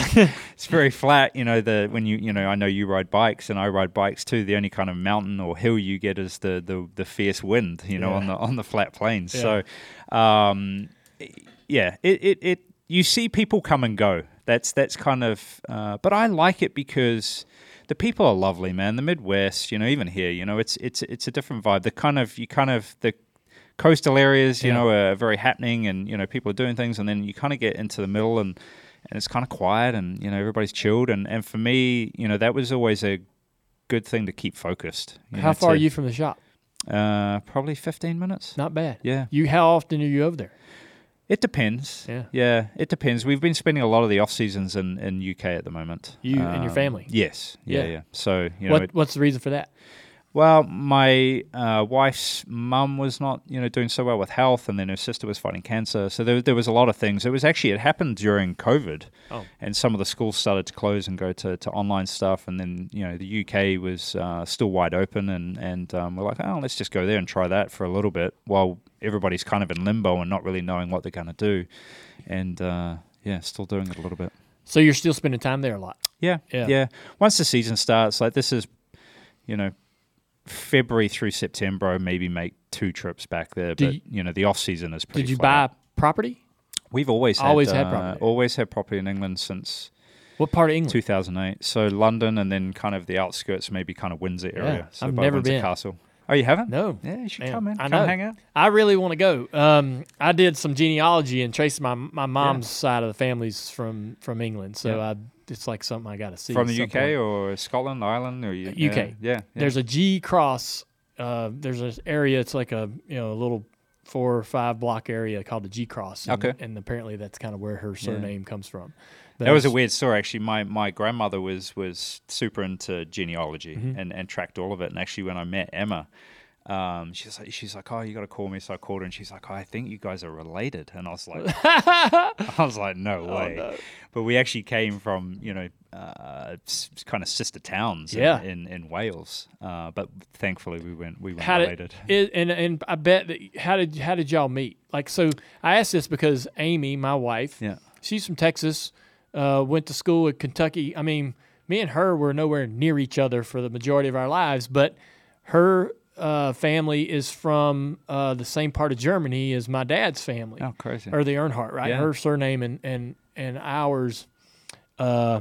it's very flat. You know, the when you, you know, I know you ride bikes and I ride bikes too. The only kind of mountain or hill you get is the the, the fierce wind. You know, Yeah. on the on the flat plains. So, um, yeah, it, it it you see people come and go. That's that's kind of, uh, but I like it because the people are lovely, man. The Midwest, you know, even here, you know, it's it's it's a different vibe. The kind of you kind of the coastal areas, you Yeah. know, are very happening, and you know, people are doing things, and then you kind of get into the middle, and and it's kind of quiet, and you know, everybody's chilled, and and for me, you know, that was always a good thing to keep focused. How know, far are you from the shop? Uh, probably fifteen minutes. Not bad. Yeah. You, how often are you over there? It depends. Yeah. Yeah, it depends. We've been spending a lot of the off seasons in, in UK at the moment. You and your Um, family? Yes. Yeah, Yeah. yeah. So, you know, what, it- what's the reason for that? Well, my uh, wife's mum was not, you know, doing so well with health, and then her sister was fighting cancer. So there, there was a lot of things. It was actually it happened during COVID, Oh. and some of the schools started to close and go to, to online stuff, and then you know the UK was uh, still wide open, and and um, we're like, oh, let's just go there and try that for a little bit while everybody's kind of in limbo and not really knowing what they're going to do, and uh, yeah, still doing it a little bit. So you're still spending time there a lot. Yeah, Yeah. yeah, Once the season starts, like this is, you know, February through September, I maybe make two trips back there. But you- you, know, the off season is pretty. Did you flat buy property? We've always had, Always had uh, property. Always had property in England since What part of England? 2008. So London, and then kind of the outskirts, maybe kind of Windsor area. So I've never Windsor been. Castle. Oh, you haven't? No. Yeah, you should Man, come in. I come know. hang out. I really want to go. Um, I did some genealogy and traced my my mom's side of the family's from from England, so Yeah. I it's like something I got to see From the UK or Scotland, Ireland, or UK. Yeah, yeah, yeah. There's a G cross. Uh, there's an area. It's like a you know a little four or five block area called the G cross. And, Okay. And apparently that's kind of where her surname comes from. But That was a weird story, actually. My my grandmother was was super into genealogy Mm-hmm. and, and tracked all of it. And actually, when I met Emma, um, she's like, she's like, oh, you got to call me. So I called her, and she's like, oh, I think you guys are related. And I was like, I was like, no Oh, way. But we actually came from you know uh, kind of sister towns Yeah. in, in, Wales. Uh, but thankfully, we went we were how related. did it, and and I bet that how did how did y'all meet? Like so, I asked this because Amy, my wife, Yeah. she's from Texas, uh, went to school at Kentucky. I mean, me and her were nowhere near each other for the majority of our lives, but her uh, family is from uh, the same part of Germany as my dad's family. Oh, crazy. Or the Earnhardt, right? Yeah. Her surname and and and ours, uh,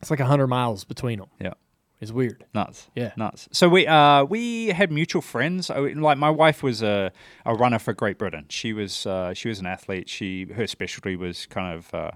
it's like hundred miles between them. yeah. It's weird. Nuts. Yeah. Nuts. So we uh we had mutual friends. I, like my wife was a, a runner for Great Britain. She was uh, she was an athlete. She her specialty was kind of uh,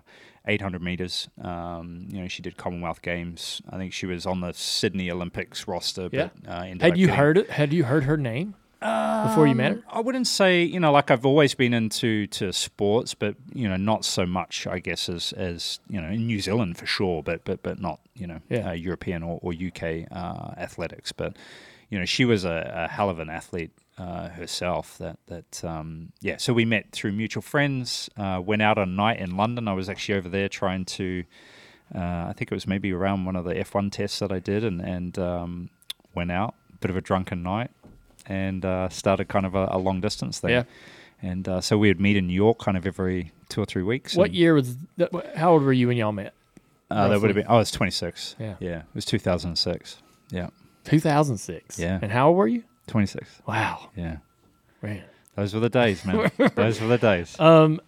800 meters. Um, you know, she did Commonwealth Games. I think she was on the Sydney Olympics roster. Yeah. But, uh, Had you getting- heard it? Had you heard her name? before you met her? I wouldn't say you know like I've always been into to sports, but you know not so much I guess as as you know in New Zealand for sure, but but but not you know Yeah. uh, European or, or UK uh, athletics. But you know she was a, a hell of an athlete uh, herself. That that um, yeah. So we met through mutual friends. Uh, went out on a night in London. I was actually over there trying to. Uh, I think it was maybe around one of the F1 tests that I did, and and um, went out. Bit of a drunken night, and uh, started kind of a, a long distance thing. Yeah. And uh, so we would meet in New York kind of every two or three weeks. What year was? That, how old were you when y'all met? Uh, that would have been. I was 26. Yeah. Yeah. It was 2006. Yeah. 2006. Yeah. And how old were you? 26. Wow, Yeah. man. Those were the days, man. Those were the days. Um,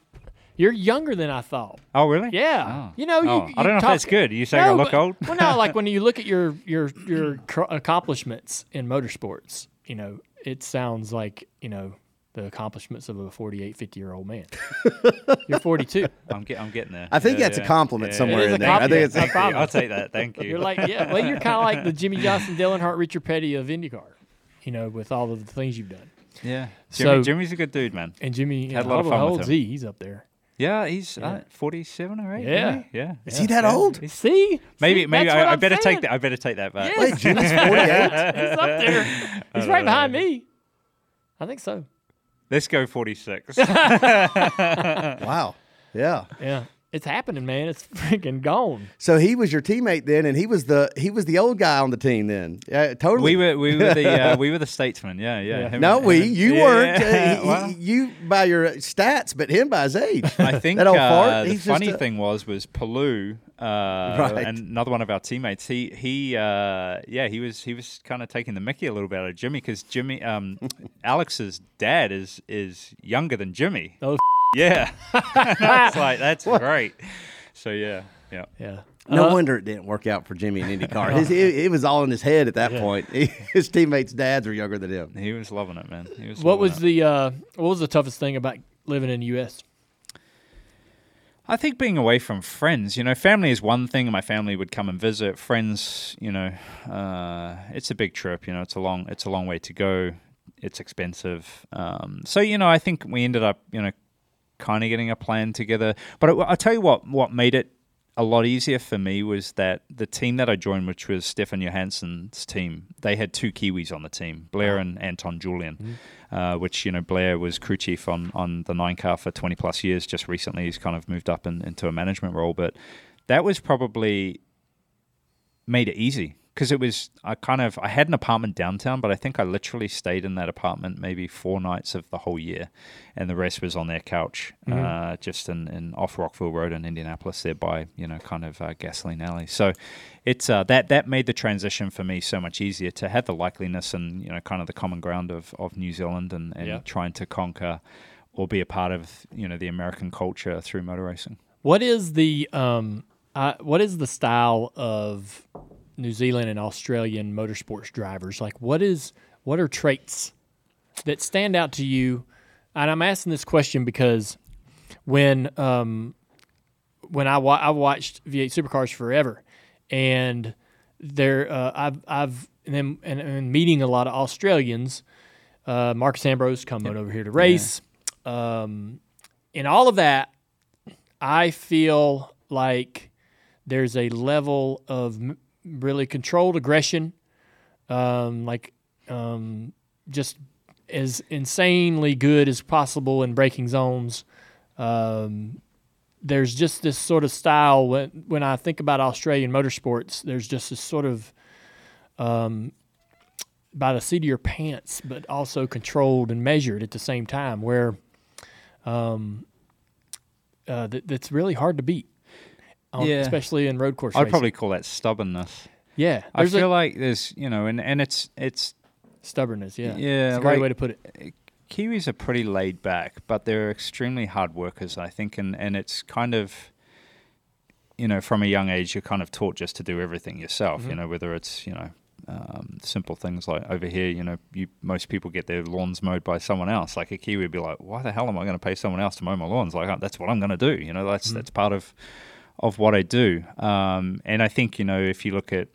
you're younger than I thought. oh, really? Yeah. Oh. You know, you, Oh, you I don't know if that's good. You saying I look but- old? well, no, like when you look at your your your cr- accomplishments in motorsports, you know, it sounds like you know the accomplishments of a 48, 50 year old man. You're 42. I'm, get, I'm getting there. I think Yeah, that's a compliment Yeah, somewhere in a there. I think it's a compliment. I I'll take that. Thank you. You're like, yeah, well, you're kind of like the Jimmie Johnson, Dale Earnhardt, Richard Petty of IndyCar, you know, with all of the things you've done. yeah. So- Jimmy's a good dude, man. And Jimmy, Had a lot of fun how with him. he? He's up there. Yeah, he's uh, 47 or 8. Yeah. Yeah. Is he that old? See, Maybe, See, maybe that's I, I better saying. take that. I better take that back. Wait, Jimmy's 48? He's up there. He's right behind me. I think so. Let's go 46. wow. Yeah. Yeah, it's happening, man. It's freaking gone. So he was your teammate then, and he was the he was the old guy on the team then. Yeah, totally. we were we were the uh, we were the statesmen. Yeah, yeah. Yeah. Him no, and- we. You Yeah, weren't. yeah. Uh, he- Well, he- you by your stats, but him by his age. I think that old uh, fart. the funny a- thing was was Palou, uh, Right. and another one of our teammates. He he uh, yeah he was he was kind of taking the Mickey a little bit out of Jimmy because Jimmy um, Alex's dad is is younger than Jimmy. Oh, Yeah, it's like that's great. So yeah, yeah. yeah. No Uh, wonder it didn't work out for Jimmy in IndyCar. His, it, it was all in his head at that point. his teammates' dads were younger than him. He was loving it, man. He was. What was it. the uh, what was the toughest thing about living in the U.S.? I think being away from friends, you know, family is one thing. My family would come and visit. Friends, you know, uh, it's a big trip. You know, it's a long, it's a long way to go. It's expensive. Um, so you know, I think we ended up, you know, kind of getting a plan together. But I, I'll tell you what, what made it a lot easier for me was that the team that I joined, which was Stefan Johansson's team, they had two Kiwis on the team, Blair and Anton Julian, uh, which, you know, Blair was crew chief on, on the nine car for 20 plus years. Just recently, he's kind of moved up in, into a management role. But that was probably made it easy because it was I kind of I had an apartment downtown, but I think I literally stayed in that apartment maybe four nights of the whole year, and the rest was on their couch, uh, just in, in off Rockville Road in Indianapolis, there by you know kind of uh, gasoline alley. So it's uh, that that made the transition for me so much easier to have the likeliness and you know kind of the common ground of of New Zealand and, and Yeah. trying to conquer or be a part of you know the American culture through motor racing. What is the um, uh, what is the style of New Zealand and Australian motorsports drivers? Like, what is what are traits that stand out to you? And I'm asking this question because when um, when I wa- I watched V8 Supercars forever, and there uh, I've I've and then and, and meeting a lot of Australians. Uh, Marcos Ambrose coming over here to race, um, and all of that. I feel like there's a level of really controlled aggression, um, like um, just as insanely good as possible in braking zones. Um, there's just this sort of style when when I think about Australian motorsports. There's just this sort of um, by the seat of your pants, but also controlled and measured at the same time. Where um, uh, that, that's really hard to beat, on- Yeah. especially in road course. I'd racing. probably call that stubbornness. yeah. I feel a like there's you know, and and it's it's stubbornness. Yeah, Yeah, It's a great like- way to put it. Kiwis are pretty laid back, but they're extremely hard workers, I think, and, and it's kind of, you know, from a young age, you're kind of taught just to do everything yourself, you know, whether it's, you know, um, simple things like over here, you know, you most people get their lawns mowed by someone else. Like a Kiwi would be like, why the hell am I going to pay someone else to mow my lawns? Like, uh, that's what I'm going to do. You know, that's, that's part of, of what I do. Um, and I think, you know, if you look at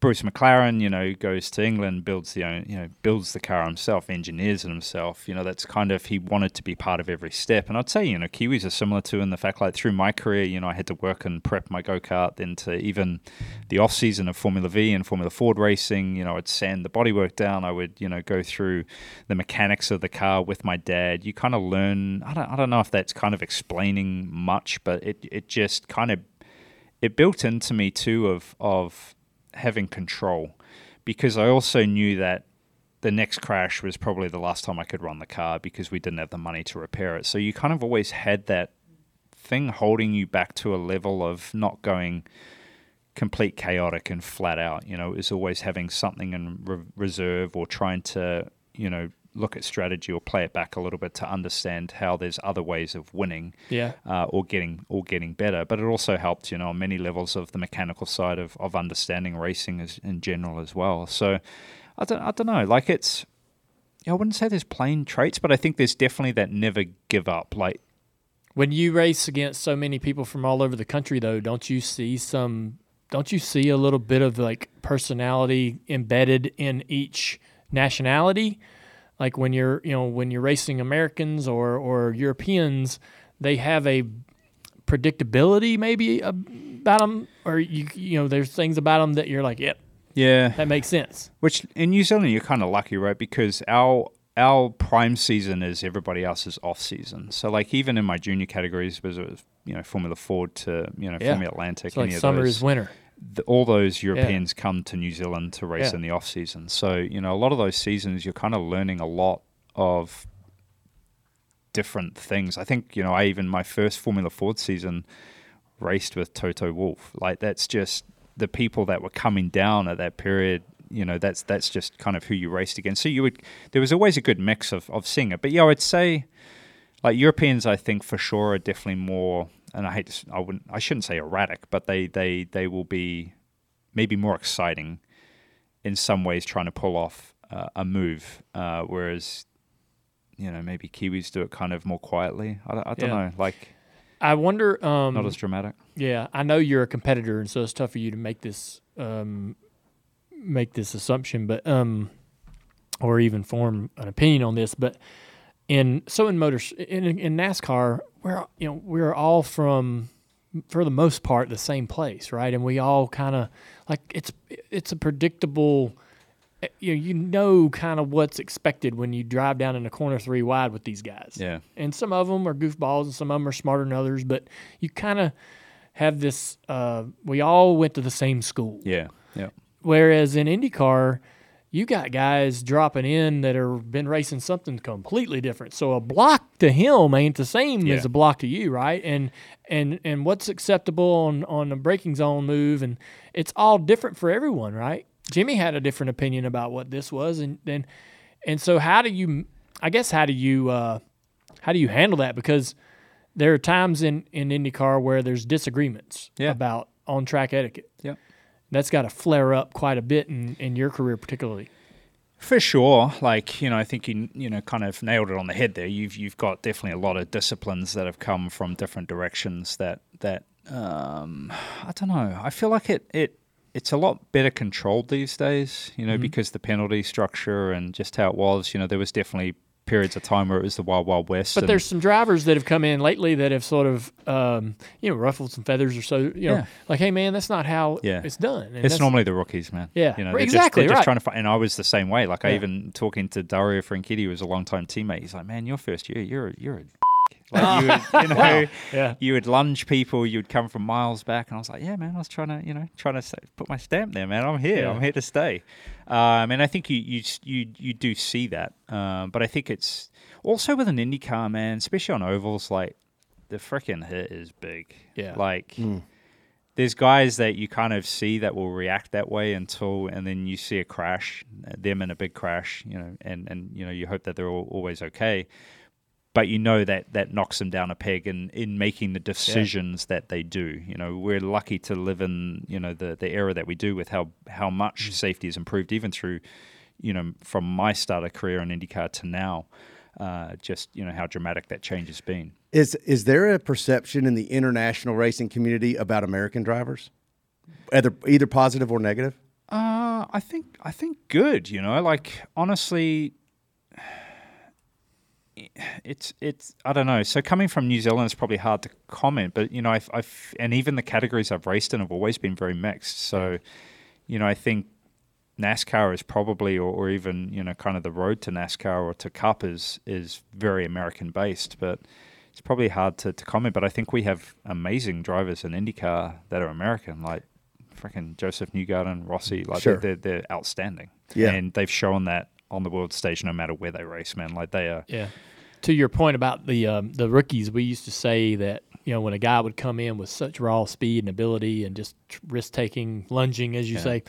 Bruce McLaren, you know, goes to England, builds the own, you know, builds the car himself, engineers it himself. You know, that's kind of he wanted to be part of every step. And I'd say, you know, Kiwis are similar to in the fact, like through my career, you know, I had to work and prep my go kart into even the off season of Formula V and Formula Ford racing. You know, I'd sand the bodywork down. I would, you know, go through the mechanics of the car with my dad. You kind of learn. I don't, I don't know if that's kind of explaining much, but it, it just kind of it built into me too of of having control because I also knew that the next crash was probably the last time I could run the car because we didn't have the money to repair it. So you kind of always had that thing holding you back to a level of not going complete chaotic and flat out. You know, it was always having something in re- reserve or trying to, you know, look at strategy or play it back a little bit to understand how there's other ways of winning Yeah. uh, or getting or getting better. But it also helped, you know, on many levels of the mechanical side of, of understanding racing as, in general as well. So I don't I don't know. Like it's I wouldn't say there's plain traits, but I think there's definitely that never give up. Like When you race against so many people from all over the country, though, don't you see some? Don't you see a little bit of like personality embedded in each nationality? Like when you're, you know, when you're racing Americans or or Europeans, they have a predictability maybe about them, or you, you know, there's things about them that you're like, yep, yeah, that makes sense. Which in New Zealand you're kind of lucky, right? Because our our prime season is everybody else's off season. So like even in my junior categories, was it was, you know Formula Ford to you know Yeah. Formula Atlantic, It's like any of summer those, is winter. Th- all those Europeans come to New Zealand to race Yeah. in the off season. So you know a lot of those seasons you're kind of learning a lot of different things. I think you know I even my first Formula Ford season raced with Toto Wolff. Like that's just the people that were coming down at that period. You know that's that's just kind of who you raced against. So you would there was always a good mix of of seeing it. But yeah, I would say like Europeans, I think for sure are definitely more. And I hate to, I wouldn't, I shouldn't say erratic, but they they they will be maybe more exciting in some ways, trying to pull off uh, a move, uh, whereas you know maybe Kiwis do it kind of more quietly. I, don't- I don't Yeah. know, like I wonder. Um, not as dramatic. Yeah, I know you're a competitor, and so it's tough for you to make this um, make this assumption, but um, or even form an opinion on this. But in so in motors in, in NASCAR, we're you know we're all from for the most part the same place, right? And we all kind of like it's it's a predictable. eh, You know, you know kind of what's expected when you drive down in a corner three wide with these guys Yeah, and some of them are goofballs and some of them are smarter than others but you kind of have this uh, we all went to the same school yeah, yeah, whereas in indycar you got guys dropping in that are been racing something completely different so a block to him ain't the same Yeah. as a block to you right and and and what's acceptable on on a braking zone move and it's all different for everyone right jimmy had a different opinion about what this was and and and so how do you i guess how do you uh how do you handle that because there are times in in IndyCar where there's disagreements Yeah. about on track etiquette. yeah. That's got to flare up quite a bit in, in your career, particularly. For sure, like you know, I think you you know kind of nailed it on the head there. You've you've got definitely a lot of disciplines that have come from different directions. That that um, I don't know. I feel like it it it's a lot better controlled these days. You know, because the penalty structure and just how it was. You know, there was definitely periods of time where it was the wild wild west. But there's some drivers that have come in lately that have sort of, um, you know, ruffled some feathers or so. You know, Yeah. like, hey man, that's not how Yeah. it's done. And It's normally the rookies, man. Yeah, you know, they're exactly, Just, they're right. just trying to find. And I was the same way. Like I even talking to Dario Franchitti, who was a longtime teammate. He's like, "Man, your first year, you're you're a." Like you, would, you know, Yeah. you would lunge people. You'd come from miles back, and I was like, "Yeah, man, I was trying to, you know, trying to say, put my stamp there, man. I'm here. Yeah. I'm here to stay." Um, and I think you you you you do see that, um, but I think it's also with an IndyCar, man, especially on ovals, like the freaking hit is big. Yeah. like there's guys that you kind of see that will react that way until, and then you see a crash, them in a big crash, you know, and and you know you hope that they're all, always okay, but you know that that knocks them down a peg in in making the decisions that they do. You know, we're lucky to live in you know the the era that we do with how how much safety has improved, even through, you know, from my starter career in IndyCar to now. Uh, just you know how dramatic that change has been. Is is there a perception in the international racing community about American drivers, either either positive or negative? Uh, I think I think good. You know, like honestly, it's it's I don't know. So coming from New Zealand, it's probably hard to comment. But you know, I've, I've and even the categories I've raced in have always been very mixed. So, you know, I think NASCAR is probably, or, or even you know, kind of the road to NASCAR or to Cup is is very American based. But it's probably hard to, to comment. But I think we have amazing drivers in IndyCar that are American, like freaking Josef Newgarden, Rossi. Like Sure. they're, they're they're outstanding. Yeah. and they've shown that on the world stage, no matter where they race, man. Like they are. Yeah. To your point about the um, the rookies, we used to say that you know when a guy would come in with such raw speed and ability and just risk taking, lunging, as you say,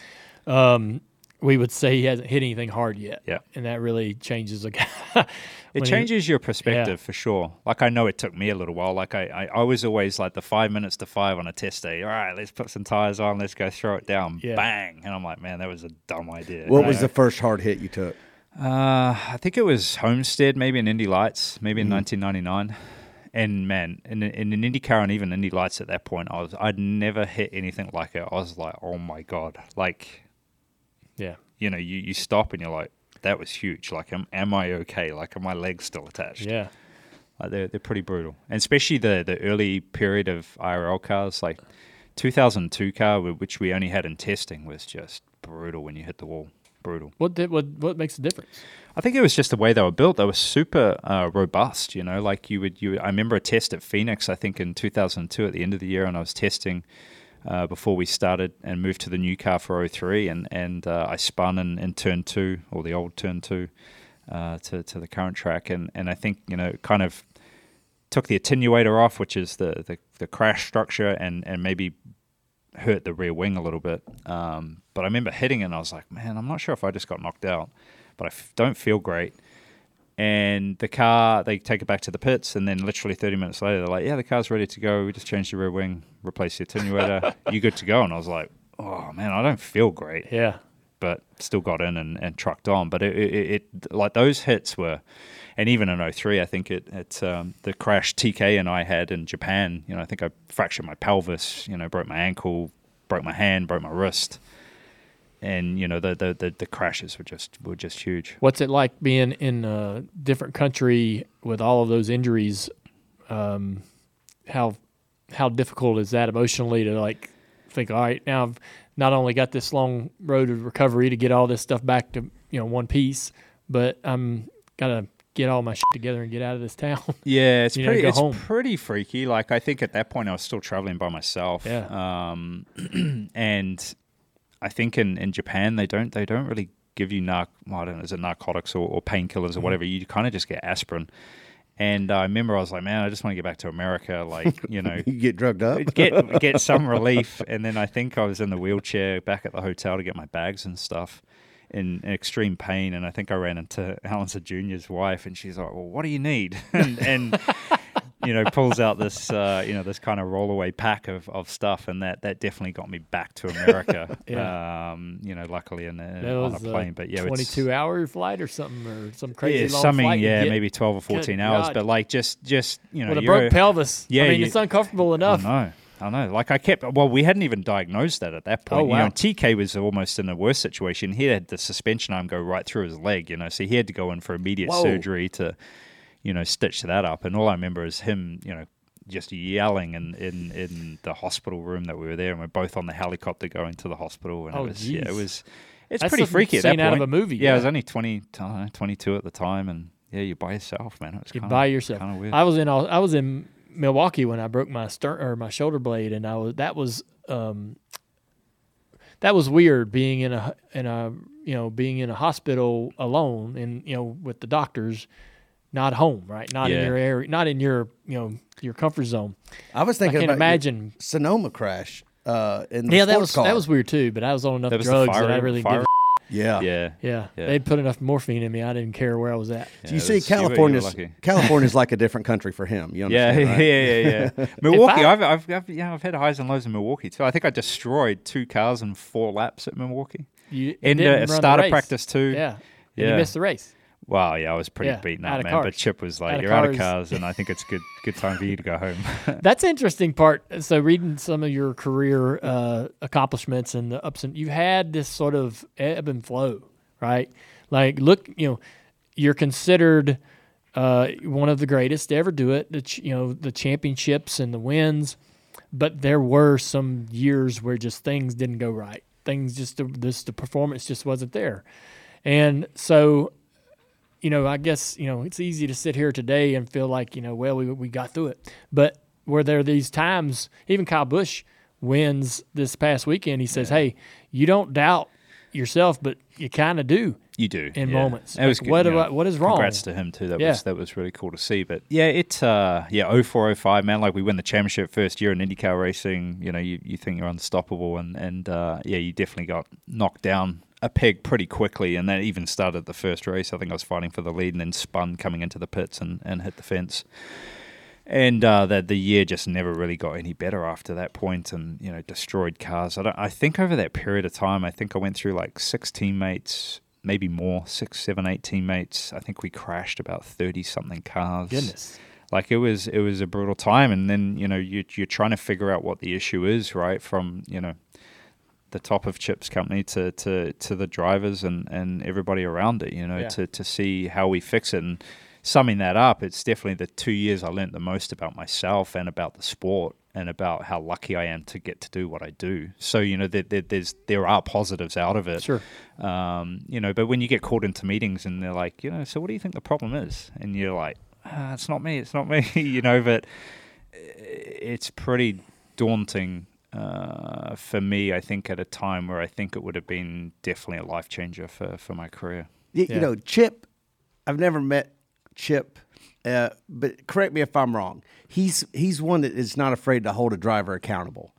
um, we would say he hasn't hit anything hard yet. Yeah. and that really changes a guy. It when he- changes your perspective Yeah. for sure. Like I know it took me a little while. Like I, I, I was always like the five minutes to five on a test day. All right, let's put some tires on. Let's go throw it down. Yeah. Bang! And I'm like, man, that was a dumb idea. What you was know? the first hard hit you took? Uh, I think it was Homestead, maybe in Indy Lights, maybe in Mm-hmm. 1999. And man, in, in an IndyCar and even Indy Lights at that point, I was I'd never hit anything like it. I was like, oh my god, like yeah, you know, you, you stop and you're like, that was huge. Like, am, am I okay? Like, are my legs still attached? yeah, Like they're they're pretty brutal, and especially the the early period of IRL cars, like 2002 car, which we only had in testing, was just brutal when you hit the wall. Brutal. What did what what makes the difference? I think it was just the way they were built. They were super uh, robust. You know, like you would you. I remember a test at Phoenix. I think in 2002 at the end of the year, and I was testing. Uh, before we started and moved to the new car for 03 and, and uh, I spun in, in turn two or the old turn two uh, to, to the current track and, and I think you know kind of took the attenuator off, which is the, the, the crash structure, and, and maybe hurt the rear wing a little bit. Um, but I remember hitting it, and I was like, man, I'm not sure if I just got knocked out, but I f- don't feel great. And the car, they take it back to the pits, and then literally 30 minutes later, they're like, yeah, the car's ready to go. We just changed the rear wing, replaced the attenuator. you good to go? And I was like, oh, man, I don't feel great Yeah, but still got in and, and trucked on. But it, it, it like those hits were, and even in 03, I think it, it um, the crash TK and I had in Japan, you know, I think I fractured my pelvis, you know, broke my ankle, broke my hand, broke my wrist. And you know the, the, the, the crashes were just were just huge. What's it like being in a different country with all of those injuries? Um, how how difficult is that emotionally to like think? All right, now I've not only got this long road of recovery to get all this stuff back to you know one piece, but I'm gotta get all my shit together and get out of this town. Yeah, it's You pretty go it's home. pretty freaky. Like I think at that point I was still traveling by myself. Yeah. Um, and I think in, in Japan they don't they don't really give you narc well, I don't know is it narcotics or, or painkillers Mm-hmm. or whatever. You kind of just get aspirin. And I remember I was like, man, I just want to get back to America. Like you know, You get drugged up? get get some relief. And then I think I was in the wheelchair back at the hotel to get my bags and stuff in extreme pain. And I think I ran into Al Unser Junior's wife, and she's like, "Well, what do you need?" and, and you know, pulls out this uh, you know this kind of rollaway pack of, of stuff, and that that definitely got me back to America. Yeah. Um, you know, luckily in a, on a plane, but yeah, it's- 22 hour flight or something or some crazy yeah, long something, flight. yeah, maybe twelve or fourteen hours, God. but like just just you know, with a broke pelvis. Yeah, I mean you- it's uncomfortable enough. I know. I know. Like I kept. Well, we hadn't even diagnosed that at that oh, point. Oh, You know, wow. TK was almost in a worse situation. He had the suspension arm go right through his leg. You know, so he had to go in for immediate Whoa. surgery to, you know, stitch that up. And all I remember is him, you know, just yelling in, in, in the hospital room that we were there, and we're both on the helicopter going to the hospital. And Oh, it was, yeah, it was. It's That's pretty freaky at that seen out of point. a movie, Yeah, I was only 20, I 22 at the time, and yeah, you're by yourself, man. It was You're kinda, by yourself. Kind of weird. I was in I was in Milwaukee when I broke my stern or my shoulder blade, and I was that was um, that was weird being in a in a you know being in a hospital alone and you know with the doctors, not home, right? Not in your area, not in your you know your comfort zone. I was thinking I can't about imagine. Sonoma crash uh, in the Yeah, that was car. that was weird too. But I was on enough That was the drugs that I really fire- didn't. Yeah. yeah. Yeah, Yeah. they'd put enough morphine in me. I didn't care where I was at. So you see, it was- you were- you were California's. California's like a different country for him. You Yeah, right? yeah, yeah, yeah. Milwaukee, I- I've, I've, I've, yeah, I've had highs and lows in Milwaukee too. I think I destroyed two cars in four laps at Milwaukee. You In didn't the run the starter race. practice too. Yeah, and Yeah. you missed the race. Wow, yeah, I was pretty Yeah, beaten out up, man. cars. But Chip was like, Out "You're out of cars." cars, and I think it's good good time for you to go home." That's the interesting part. So, reading some of your career uh, accomplishments and the ups and you've had this sort of ebb and flow, right? Like, look, you know, you're considered uh, one of the greatest to ever do it. The ch- you know the championships and the wins, but there were some years where just things didn't go right. Things just this the performance just wasn't there, and so you know, I guess, you know, it's easy to sit here today and feel like, you know, well, we, we got through it. But were there are these times, even Kyle Busch wins this past weekend, he says, hey, you don't doubt yourself, but you kind of do. You do in yeah. moments. Was Like, good, what you know. what is wrong? Congrats to him too. That Yeah. was that was really cool to see. But yeah, it uh yeah, 0405, man, like we win the championship first year in IndyCar racing, you know, you, you think you're unstoppable and and uh yeah, you definitely got knocked down a peg pretty quickly and that even started the first race. I think I was fighting for the lead and then spun coming into the pits and, and hit the fence. And uh, the the year just never really got any better after that point, and you know destroyed cars. I don't, I think over that period of time, I think I went through like six teammates, maybe more, six, seven, eight teammates. I think we crashed about thirty something cars. Goodness. like it was it was a brutal time. And then you know you you're trying to figure out what the issue is, right? From you know the top of Chip's company to to to the drivers and and everybody around it, you know, Yeah. to to see how we fix it and summing that up, it's definitely the two years I learnt the most about myself and about the sport and about how lucky I am to get to do what I do. So you know, there, there, there's there are positives out of it. Sure. Um, you know, but when you get called into meetings and they're like, you know, so what do you think the problem is? And you're like, ah, it's not me, it's not me. you know, but it's pretty daunting uh, for me. I think at a time where I think it would have been definitely a life changer for for my career. Y- Yeah. You know, Chip. I've never met Chip, uh, but correct me if I'm wrong. He's he's one that is not afraid to hold a driver accountable.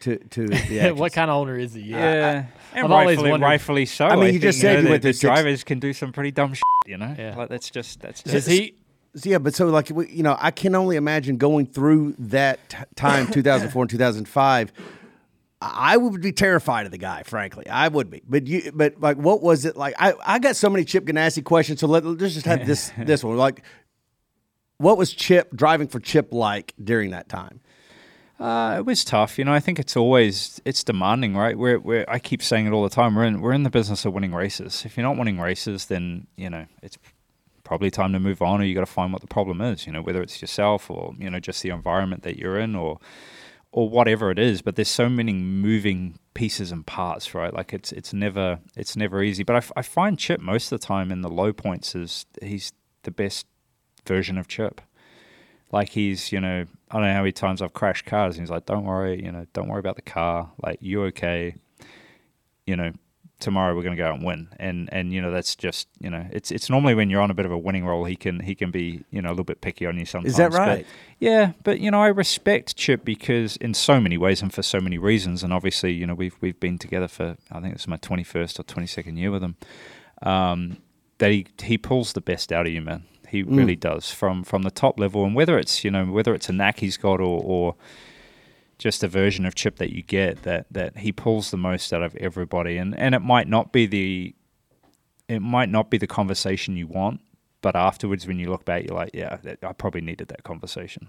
To to the what kind of owner is he? Yeah, and I've always rightfully, wondered- rightfully so. I mean, you just said know, you the, went the six- drivers can do some pretty dumb shit. You know, Yeah. like that's just that's Does just he? Yeah, but so like you know, I can only imagine going through that t- time, 2004 and 2005. I would be terrified of the guy, frankly. I would be. But you, but like, what was it like? I, I got so many Chip Ganassi questions. So let, let's just have this this one. Like, what was Chip driving for Chip like during that time? Uh, it was tough, you know. I think it's always it's demanding, right? We're, we're I keep saying it all the time. We're in we're in the business of winning races. If you're not winning races, then you know it's probably time to move on, or you got to find what the problem is. You know, whether it's yourself or you know just the environment that you're in, or or whatever it is. But there's so many moving pieces and parts, right? Like it's it's never it's never easy. But I, f- I find Chip most of the time in the low points is he's the best version of Chip. Like he's, you know, I don't know how many times I've crashed cars. And he's like, "Don't worry, you know, don't worry about the car. Like you okay? You know, tomorrow we're going to go out and win." And and you know, that's just you know, it's it's normally when you're on a bit of a winning roll, he can he can be you know a little bit picky on you sometimes. Is that But- right? yeah, but you know, I respect Chip because in so many ways and for so many reasons. And obviously, you know, we've we've been together for I think it's my twenty first or twenty second year with him. Um, that he he pulls the best out of you, man. He really does from from the top level, and whether it's you know whether it's a knack he's got or or just a version of Chip that you get that that he pulls the most out of everybody, and and it might not be the it might not be the conversation you want, but afterwards when you look back, you're like, yeah, I probably needed that conversation.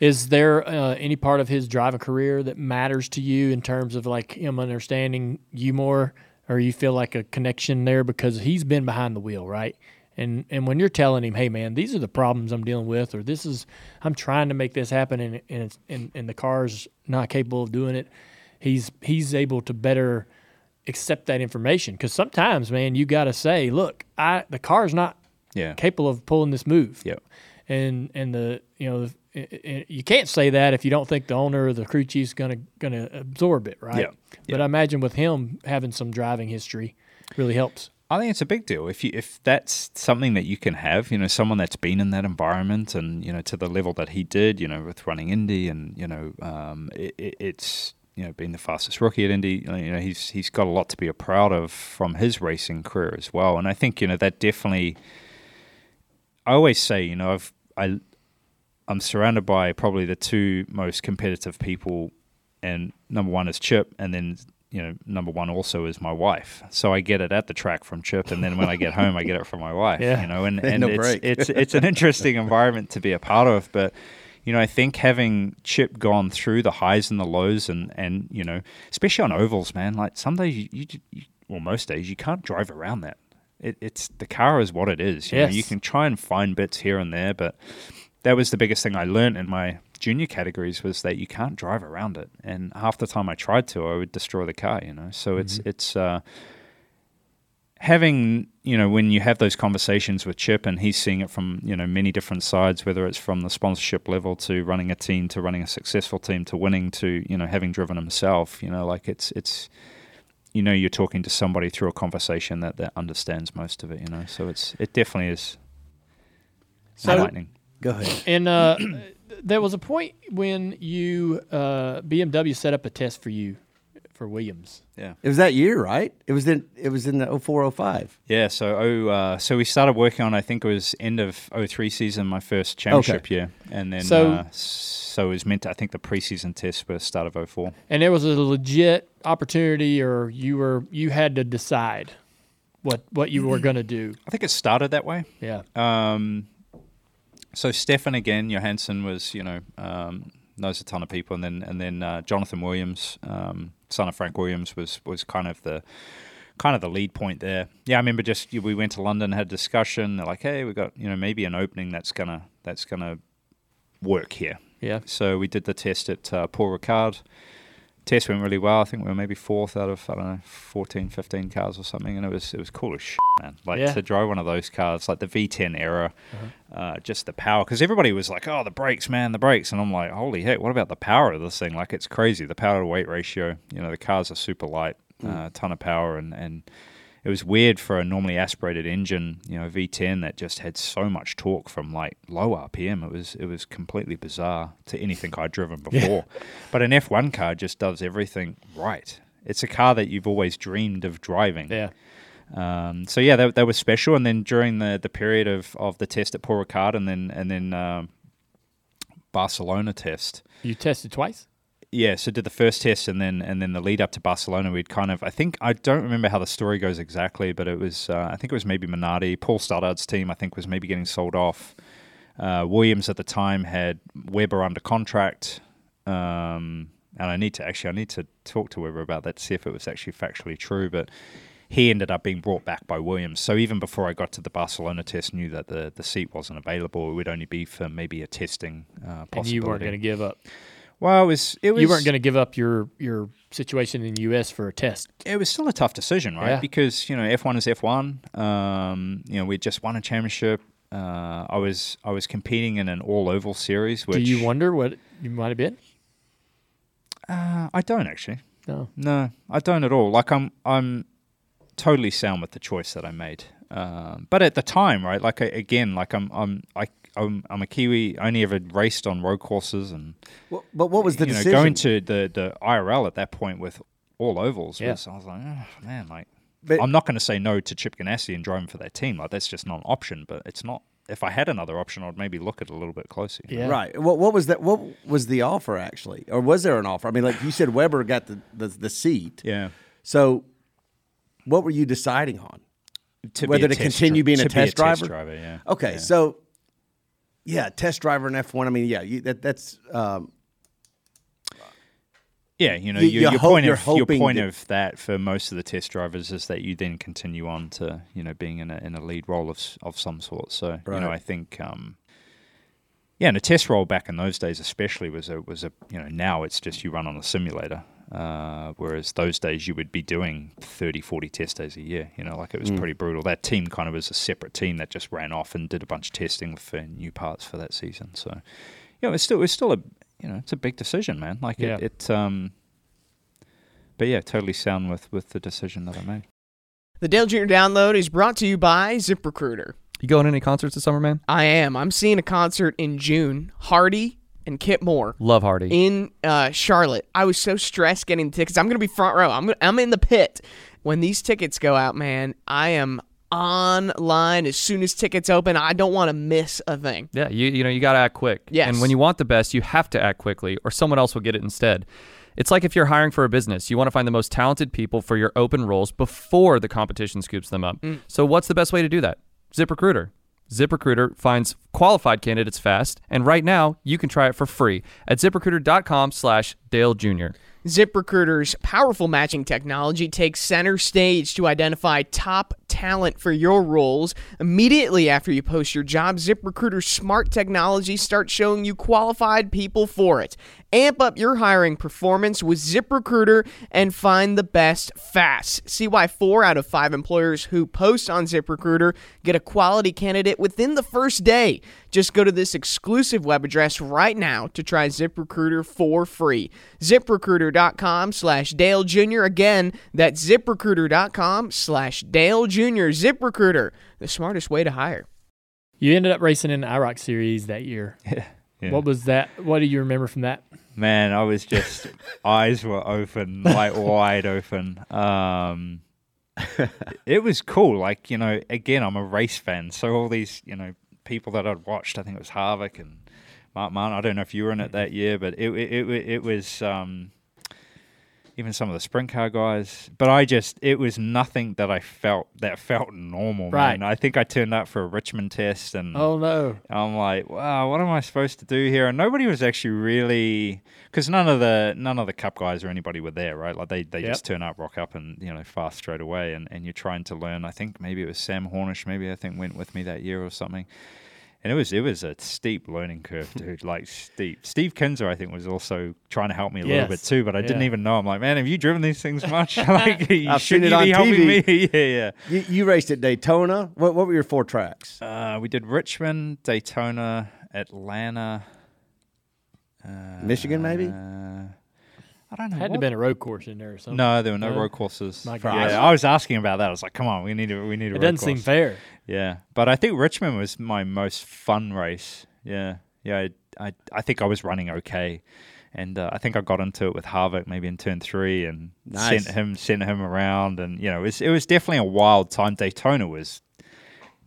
Is there uh, any part of his driving career that matters to you in terms of like him understanding you more, or you feel like a connection there because he's been behind the wheel, right? And and when you're telling him, hey man, these are the problems I'm dealing with, or this is I'm trying to make this happen, and and it's, and, and the car's not capable of doing it, he's he's able to better accept that information. Because sometimes, man, you got to say, look, I the car's not Yeah. capable of pulling this move. Yep. And and the you know the, you can't say that if you don't think the owner or the crew chief's gonna gonna absorb it, right? Yeah. But I imagine with him having some driving history really helps. I think it's a big deal if you if that's something that you can have, you know, someone that's been in that environment and you know to the level that he did, you know, with running Indy and you know, um, it, it, it's you know being the fastest rookie at Indy, you know, he's he's got a lot to be proud of from his racing career as well, and I think you know that definitely. I always say, you know, I've I I'm surrounded by probably the two most competitive people, and number one is Chip, and then you know number one also is my wife. So I get it at the track from Chip, and then when I get home, I get it from my wife. Yeah. You know, and and No it's, it's it's an interesting environment to be a part of, but. You know, I think having Chip gone through the highs and the lows, and, and you know, especially on ovals, man. Like some days, you, you, you well, most days, you can't drive around that. It, it's the car is what it is. You know, you can try and find bits here and there, but that was the biggest thing I learned in my junior categories was that you can't drive around it. And half the time I tried to, I would destroy the car. You know, so it's it's uh, having you know when you have those conversations with Chip and he's seeing it from you know many different sides, whether it's from the sponsorship level to running a team to running a successful team to winning to you know having driven himself. You know, like it's it's you know you're talking to somebody through a conversation that that understands most of it. You know, so it's it definitely is So- enlightening. Go ahead. And uh, there was a point when you uh, BMW set up a test for you for Williams. Yeah. It was that year, right? It was in it was in the 0405. Yeah, so oh, uh, so we started working on. I think it was end of 03 season, my first championship year, and then So- uh, so it was meant. To, I think the preseason test was start of 04. And there was a legit opportunity, or you were you had to decide what what you were going to do. I think it started that way. Yeah. Um, so Stefan again, Johansson was you know um, knows a ton of people, and then and then uh, Jonathan Williams, um, son of Frank Williams, was was kind of the kind of the lead point there. Yeah, I remember just we went to London, had a discussion. They're like, hey, we got you know maybe an opening that's gonna that's gonna work here. Yeah. So we did the test at uh, Paul Ricard. Test went really well. I think we were maybe fourth out of I don't know 14, 15 cars or something, and it was it was cool as shit, man. Like Yeah. to drive one of those cars, like the V10 era, uh, just the power. Because everybody was like, "Oh, the brakes, man, the brakes," and I'm like, "Holy heck, what about the power of this thing? Like it's crazy. The power to weight ratio. You know, the cars are super light, uh, ton of power, and and it was weird for a normally aspirated engine, you know, V10 that just had so much torque from like low RPM. It was it was completely bizarre to anything I'd driven before. But an F1 car just does everything right. It's a car that you've always dreamed of driving. Yeah. Um, so yeah, that, that was special. And then during the, the period of, of the test at Paul Ricard and then and then um, Barcelona test, You tested twice. Yeah, so did the first test and then and then the lead up to Barcelona. We'd kind of I think I don't remember how the story goes exactly, but it was uh, I think it was maybe Minardi, Paul Stoddart's team. I think was maybe getting sold off. Uh, Williams at the time had Webber under contract, um, and I need to actually I need to talk to Webber about that to see if it was actually factually true, but. He ended up being brought back by Williams. So even before I got to the Barcelona test, knew that the, the seat wasn't available. It would only be for maybe a testing uh, possibility. And you weren't going to give up. Well, it was. It was. You weren't going to give up your your situation in the U.S. for a test. it was still a tough decision, right? Yeah. Because you know F1 is F1. Um, you know we just won a championship. Uh, I was I was competing in an all oval series. Which Do you wonder what you might have been? Uh, I don't actually. No. No, I don't at all. Like I'm I'm totally sound with the choice that I made. Um, but at the time, right? Like I, again, like I'm I'm I. I'm, I'm a Kiwi. I only ever raced on road courses, and Well, but what was the you know, decision? going to the the IRL at that point with all ovals Yeah. was. I was like, oh, man, like But- I'm not going to say no to Chip Ganassi and driving for that team. Like that's just not an option. But it's not. If I had another option, I'd maybe look at it a little bit closer. you know? Yeah. Right. What what was that? What was the offer actually, or was there an offer? I mean, like you said, Webber got the the, the seat. Yeah. So, what were you deciding on? To Whether to continue dri- being a test be a test driver? driver, yeah. Okay, Yeah. so yeah, test driver in F one. I mean, yeah, you, that that's um, Yeah, you know, You- your, you your point of your point that- of that for most of the test drivers is that you then continue on to you know being in a in a lead role of of some sort. So you know, I think um, yeah, and a test role back in those days especially was a was a you know now it's just you run on a simulator. Uh, whereas those days you would be doing 30, 40 test days a year. You know, like it was Mm. pretty brutal. That team kind of was a separate team that just ran off and did a bunch of testing for new parts for that season. So, yeah, it's still it's still a you know it's a big decision, man. Like Yeah. it, it um, but yeah, totally sound with with the decision that I made. The Dale Jr. Download is brought to you by ZipRecruiter. You going to any concerts this summer, man? I am. I'm seeing a concert in June. Hardy and Kip Moore Love Hardy. in uh, Charlotte. I was so stressed getting the tickets. I'm gonna be front row. I'm gonna, I'm in the pit when these tickets go out, man. I am online as soon as tickets open. I don't want to miss a thing. Yeah, you you know you got to act quick. Yes. And when you want the best, you have to act quickly, or someone else will get it instead. It's like if you're hiring for a business, you want to find the most talented people for your open roles before the competition scoops them up. So what's the best way to do that? ZipRecruiter. ZipRecruiter finds qualified candidates fast, and right now you can try it for free at ZipRecruiter.com/slash Dale Jr. ZipRecruiter's powerful matching technology takes center stage to identify top talent for your roles. Immediately after you post your job, ZipRecruiter's smart technology starts showing you qualified people for it. Amp up your hiring performance with ZipRecruiter and find the best fast. See why four out of five employers who post on ZipRecruiter get a quality candidate within the first day. Just go to this exclusive web address right now to try ZipRecruiter for free. ZipRecruiter.com slash Dale Jr. Again, that's ZipRecruiter.com slash Dale Jr. ZipRecruiter, the smartest way to hire. You ended up racing in the IROC series that year. Yeah. What was that? What do you remember from that? Man, I was just eyes were open, like wide open. Um, it was cool. Like you know, again, I'm a race fan, so all these you know people that I'd watched, I think it was Harvick and Mark Martin. I don't know if you were in it that year, but it it it, it was. Um, even some of the sprint car guys, but I just it was nothing that I felt that felt normal. Right. Man. I think I turned up for a Richmond test and Oh no! I'm like, wow, what am I supposed to do here? And nobody was actually really because none of the none of the cup guys or anybody were there, right? Like they, they Yep. just turn up, rock up, and you know fast straight away. And, and you're trying to learn. I think maybe it was Sam Hornish, maybe I think went with me that year or something. And it was it was a steep learning curve, dude. Like steep. Steve Kinser, I think, was also trying to help me a little bit too, but I didn't even know. I'm like, man, have you driven these things much? like, you I've seen it you on be helping TV. me? yeah, yeah. You, you raced at Daytona. What, what were your four tracks? Uh, we did Richmond, Daytona, Atlanta. Michigan, maybe. Uh, I don't know. Had to have been a road course in there or something. No, there were no No? road courses. My Yeah, gosh. I was asking about that. I was like, "Come on, we need a we need a it road doesn't seem course." fair. Yeah, but I think Richmond was my most fun race. Yeah, yeah. I I, I think I was running okay, and uh, I think I got into it with Harvick maybe in turn three and Nice. sent him sent him around, and you know, it was it was definitely a wild time. Daytona was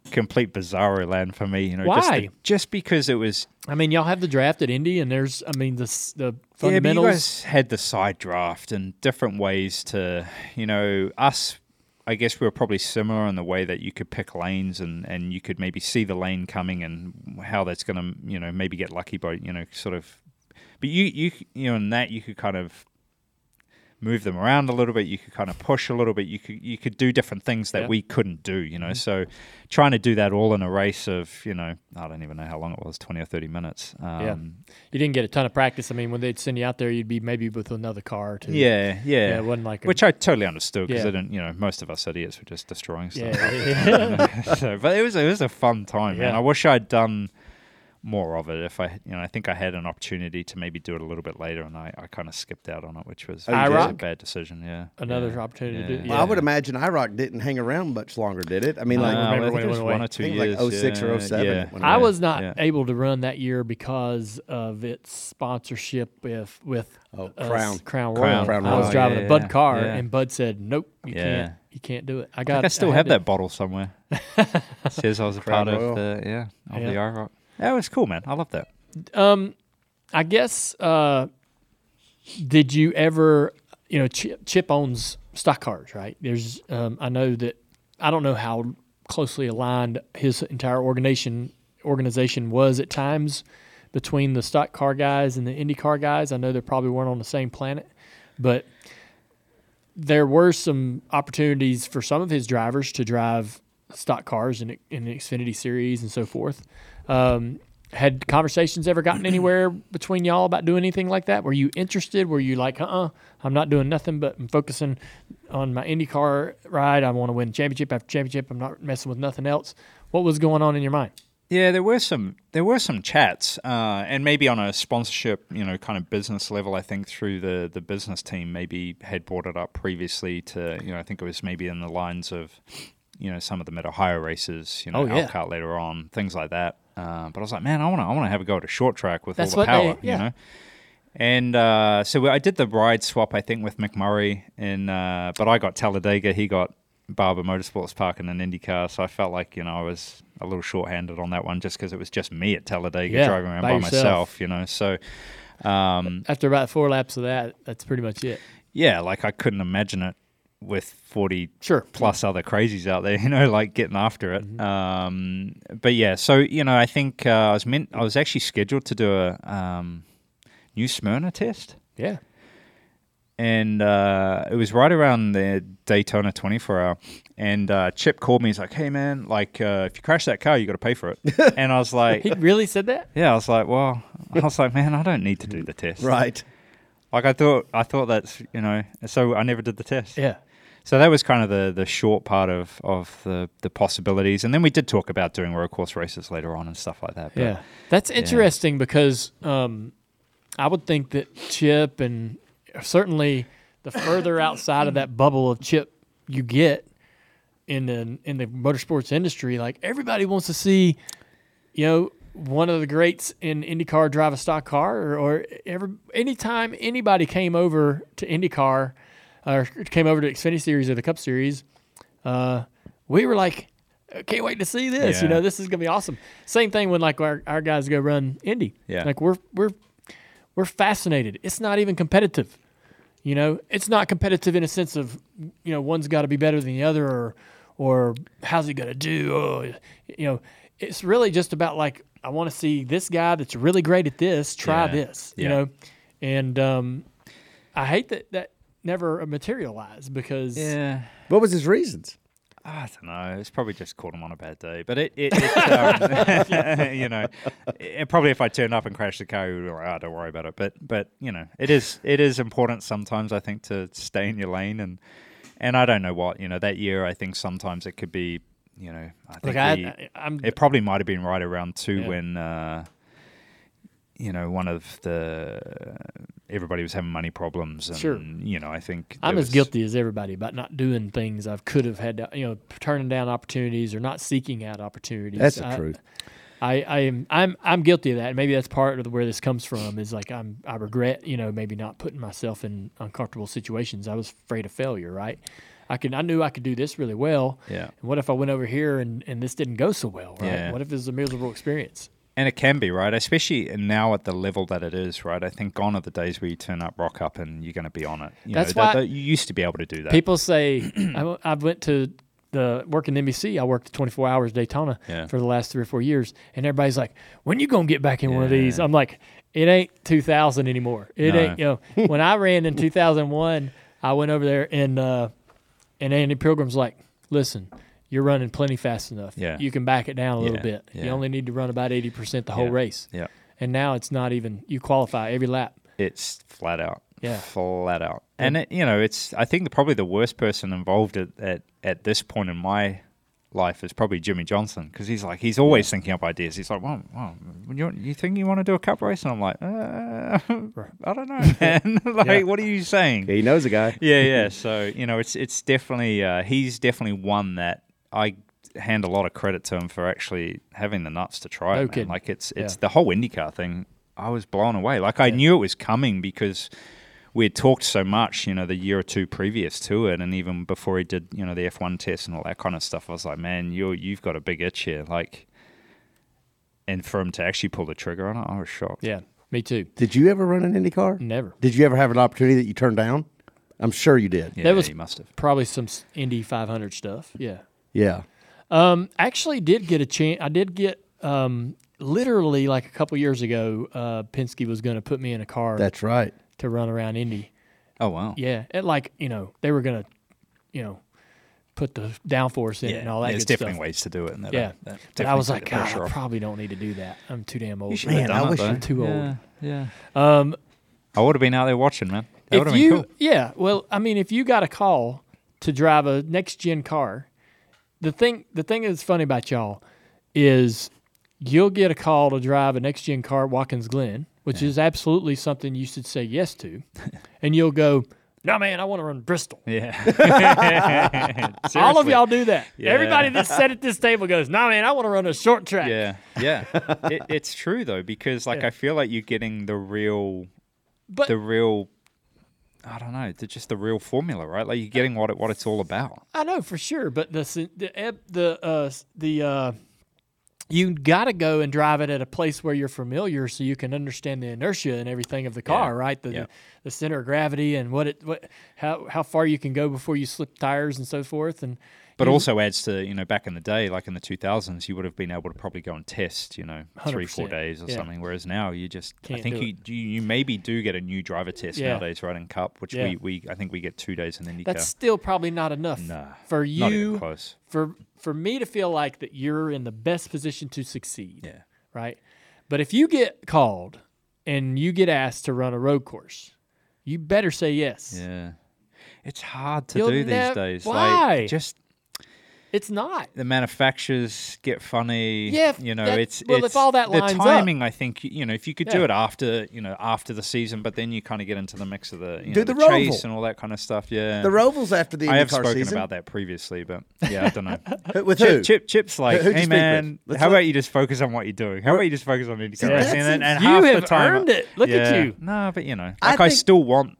complete bizarro land for me. You know, just Why? the- just because it was I mean, y'all have the draft at Indy, and there's, I mean, the s- the Yeah, fundamentals. you guys had the side draft and different ways to, you know, us. I guess we were probably similar in the way that you could pick lanes and, and you could maybe see the lane coming and how that's going to, you know, maybe get lucky by, you know, sort of. But you, you, you know, in that you could kind of move them around a little bit. You could kind of push a little bit. You could you could do different things that Yeah. we couldn't do. You know, Mm-hmm. so trying to do that all in a race of, you know, I don't even know how long it was, twenty or thirty minutes. Um, Yeah. you didn't get a ton of practice. I mean, when they'd send you out there, you'd be maybe with another car Too. Yeah, yeah. Yeah, it wasn't like a- which I totally understood because Yeah. I didn't. You know, most of us idiots were just destroying stuff. Yeah. so, but it was it was a fun time, man. Yeah. I wish I'd done more of it. If I, you know, I think I had an opportunity to maybe do it a little bit later, and I, I kind of skipped out on it, which was, Oh, was a bad decision. Yeah, Another Yeah. opportunity to do- Well, I would imagine IROC didn't hang around much longer, did it? I mean, like Uh, remember I when it it was one or I two think like years, 06 or yeah, 07 Yeah. I was not Yeah. able to run that year because of its sponsorship with with Oh, us, Crown. Crown Crown. Royal. I was driving Yeah, a Bud yeah, car, yeah. and Bud said, "Nope, you Yeah. can't. You can't do it." I I got. think I still had have to- that bottle somewhere. Says I was a Crown part Royal. of the yeah of Yeah. the IROC. That was cool, man. I love that. Um, I guess. Uh, did you ever? You know, Chip, Chip owns stock cars, right? There's. Um, I know that. I don't know how closely aligned his entire organization organization was at times between the stock car guys and the Indy car guys. I know they probably weren't on the same planet. But there were some opportunities for some of his drivers to drive stock cars in, in the Xfinity series and so forth. Um, had conversations ever gotten anywhere between y'all about doing anything like that? Were you interested? Were you like, uh uh-uh, uh, i am not doing nothing but I'm focusing on my IndyCar ride. I want to win championship after championship. I'm not messing with nothing else. What was going on in your mind? Yeah, there were some there were some chats, uh, and maybe on a sponsorship, you know, kind of business level. I think through the the business team, maybe had brought it up previously to you know, I think it was maybe in the lines of you know some of the mid Ohio races, you know, Oh, yeah. Elkhart later on, things like that. Uh, but I was like, man, I want to I want to have a go at a short track with That's all the what they- power, yeah. you know. And uh, so I did the ride swap, I think, with McMurray, in, uh, but I got Talladega, he got Barber Motorsports Park in an IndyCar, so I felt like you know I was a little short-handed on that one, just because it was just me at Talladega Yeah, driving around by by, myself, you know. So um, After about four laps of that, that's pretty much it. yeah, like I couldn't imagine it with 40 Sure. plus other crazies out there, you know, like getting after it. Mm-hmm. Um, but yeah, so you know, I think uh, I was meant I was actually scheduled to do a um, New Smyrna test, Yeah. and uh, it was right around the Daytona 24 hour. And uh, Chip called me. He's like, "Hey man, like uh, if you crash that car, you got to pay for it." and I was like, He really said that? "Yeah." I was like, "Well," I was like, "Man, I don't need to do the test." Right. Like I thought, I thought that's you know, so I never did the test. Yeah. So that was kind of the, the short part of, of the, the possibilities. And then we did talk about doing road course races later on and stuff like that. But Yeah, that's interesting because um, I would think that Chip and certainly the further outside of that bubble of Chip you get in the in the motorsports industry, like everybody wants to see, you know, one of the greats in IndyCar drive a stock car, or, or every anytime anybody came over to IndyCar or came over to Xfinity Series or the Cup Series, uh, we were like, can't wait to see this. You know, this is gonna be awesome. Same thing when like our, our guys go run Indy. Yeah. Like we're we're we're fascinated. It's not even competitive. You know, it's not competitive in a sense of you know one's got to be better than the other or or how's he gonna do? Oh, you know, it's really just about like I want to see this guy that's really great at this try Yeah. this. You Yeah. know, and um, I hate that that never materialized because yeah, What was his reasons? I don't know. It's probably just caught him on a bad day. But it, it, it um, you know, it, probably if I turned up and crashed the car, you'd be like, oh, don't worry about it. But, but you know, it is it is important sometimes. I think to stay in your lane and and I don't know what you know that year. I think sometimes it could be you know. I think Look, I, we- I, I'm It probably might have been right around two Yeah. when, uh, you know, one of the everybody was having money problems, and Sure. you know, I think I'm there as guilty as everybody about not doing things I could have had, to, you know, turning down opportunities or not seeking out opportunities. That's the I, truth. I, I am I'm I'm guilty of that. Maybe that's part of where this comes from. Is like I'm I regret you know maybe not putting myself in uncomfortable situations. I was afraid of failure. Right. I could I knew I could do this really well. Yeah. And what if I went over here and, and this didn't go so well? Right. Yeah. What if it was a miserable experience? And it can be right, especially now at the level that it is, right? I think gone are the days where you turn up, rock up, and you're going to be on it. You That's know, why- you used to be able to do that. People say I, w- I went to the working NBC. I worked 24 hours Daytona Yeah. for the last three or four years, and everybody's like, "When you gonna get back in one of these?" I'm like, "It ain't 2000 anymore. It No. ain't you know." when I ran in 2001, I went over there and uh, and Andy Pilgrim's like, "Listen." You're running plenty fast enough. Yeah. You can back it down a little Yeah, bit. You only need to run about 80% the whole Yeah, race. yeah. And now it's not even, you qualify every lap. It's flat out. Yeah. Flat out. And, it, you know, it's, I think the, probably the worst person involved at, at, at this point in my life is probably Jimmie Johnson because he's like, he's always thinking up ideas. He's like, well, well you, you think you want to do a cup race? And I'm like, uh, I don't know, man. like, Yeah. what are you saying? He knows a guy. yeah, yeah. So you know, it's it's definitely uh, he's definitely one that I hand a lot of credit to him for actually having the nuts to try No it. Man. kidding. Like it's it's Yeah. the whole IndyCar thing. I was blown away. Like I knew it was coming because we had talked so much, you know, the year or two previous to it, and even before he did, you know, the F one test and all that kind of stuff. I was like, man, you you've got a big itch here, like. And for him to actually pull the trigger on it, I was shocked. Yeah, me too. Did you ever run an Indy car? Never. Did you ever have an opportunity that you turned down? I'm sure you did. Yeah, That was- he must have. Probably some Indy 500 stuff. Yeah. Yeah. Um, actually, did get a chance. I did get um, literally like a couple years ago. Uh, Penske was going to put me in a car That's right. to run around Indy. Oh wow. Yeah, and like you know they were gonna, you know, put the downforce in it and all that. There's different stuff. ways to do it. And that, Yeah, that but I was like, God, I probably don't need to do that. I'm too damn old. You should for have that. done I wish you- too old. Yeah, yeah. Um, I would have been out there watching, man. That would have been cool. yeah, well, I mean, if you got a call to drive a next gen car, the thing, the thing that's funny about y'all is you'll get a call to drive a next gen car at Watkins Glen, which is absolutely something you should say yes to, and you'll go, no, man, I want to run Bristol. Yeah. All of y'all do that. Yeah. Everybody that's sat at this table goes, no, man, I want to run a short track. Yeah, yeah. it, it's true though because like Yeah. I feel like you're getting the real, But the real. I don't know. It's just the real formula, right? Like you're getting what it, what it's all about. I know for sure, but the the the uh, the uh, you got to go and drive it at a place where you're familiar, so you can understand the inertia and everything of the car, right? The, yeah. the center of gravity and what it what how how far you can go before you slip tires and so forth, and But you- also adds to you know back in the day, like in the 2000s, you would have been able to probably go and test, you know, three four days or yeah. something. Whereas now you just, I Can't think you, you you maybe do get a new driver test Yeah. nowadays, right? In Cup, which Yeah. we, we I think we get two days in IndyCar. that's still probably not enough Nah, for not even you close. for for me to feel like that you're in the best position to succeed. Yeah. Right. But if you get called and you get asked to run a road course, you better say yes. Yeah, it's hard to You'll do these days. Why? Like just It's not. the manufacturers get funny. Yeah, you know, that- it's well, if all that the lines up- timing. I think you know if you could do it after you know after the season, but then you kind of get into the mix of the you Do know, the the, chase Roval. and all that kind of stuff. Yeah, The Rovals after the I have spoken season. about that previously, but yeah, I don't know. With Chip, who? Chip, Chip's like, who'd hey man, how look- about you just focus on what you're doing? How about you just focus on IndyCar that's racing? And, and You half have the time, earned it. Look at you. No, but you know, I like I, think- still want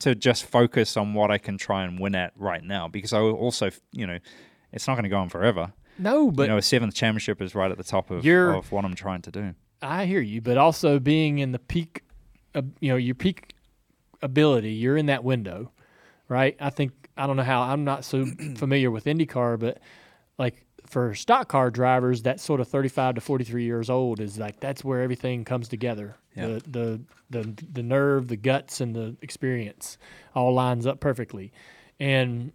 to just focus on what I can try and win at right now because I also, you know, it's not going to go on forever. No, but you know, a seventh championship is right at the top of, of what I'm trying to do. I hear you. But also being in the peak, uh, you know, your peak ability, you're in that window, right? I think I don't know how I'm not so familiar with IndyCar, but like for stock car drivers, that sort of 35 to 43 years old is like that's where everything comes together. Yeah. The, the the the nerve, the guts, and the experience all lines up perfectly. And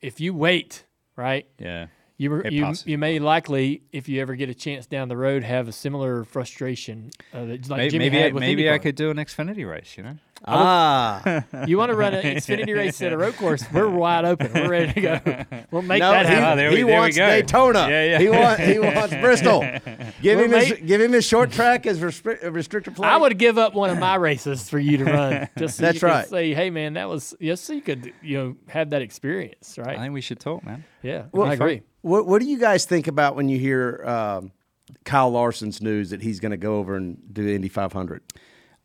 if you wait, right, Yeah. you were, you you may likely, if you ever get a chance down the road, have a similar frustration. Uh, that- like Maybe, Jimmy maybe, had I, with maybe I could do an Xfinity race, you know? Ah, You want to run an Xfinity race at a road course? We're wide open. We're ready to go. We'll make no, that he, happen. Ah, there we- he there we wants go. Daytona. Yeah, yeah. He wants he wants Bristol. Give Well, him his, give him his short track as restrict, restrictor plate. I would give up one of my races for you to run. Just so That's you right. Say, hey man, that was yes. So you could you know have that experience, right? I think we should talk, man. Yeah, Well, I agree. What What do you guys think about when you hear um, Kyle Larson's news that he's going to go over and do the Indy 500?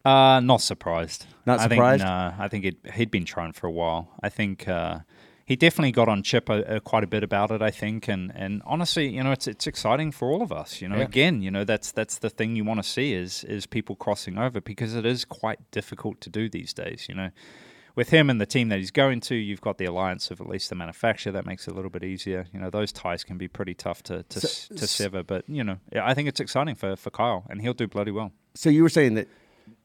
Uh, not surprised. Not I? Think, nah, I think it, he'd been trying for a while. I think uh, he definitely got on Chip uh, uh, quite a bit about it. I think, and and honestly, you know, it's it's exciting for all of us. You know, Yeah. again, you know, that's that's the thing you want to see is is people crossing over because it is quite difficult to do these days. You know. With him and the team that he's going to, you've got the alliance of at least the manufacturer. That makes it a little bit easier. You know, those ties can be pretty tough to to, s- to sever. But you know, I think it's exciting for, for Kyle, and he'll do bloody well. So you were saying that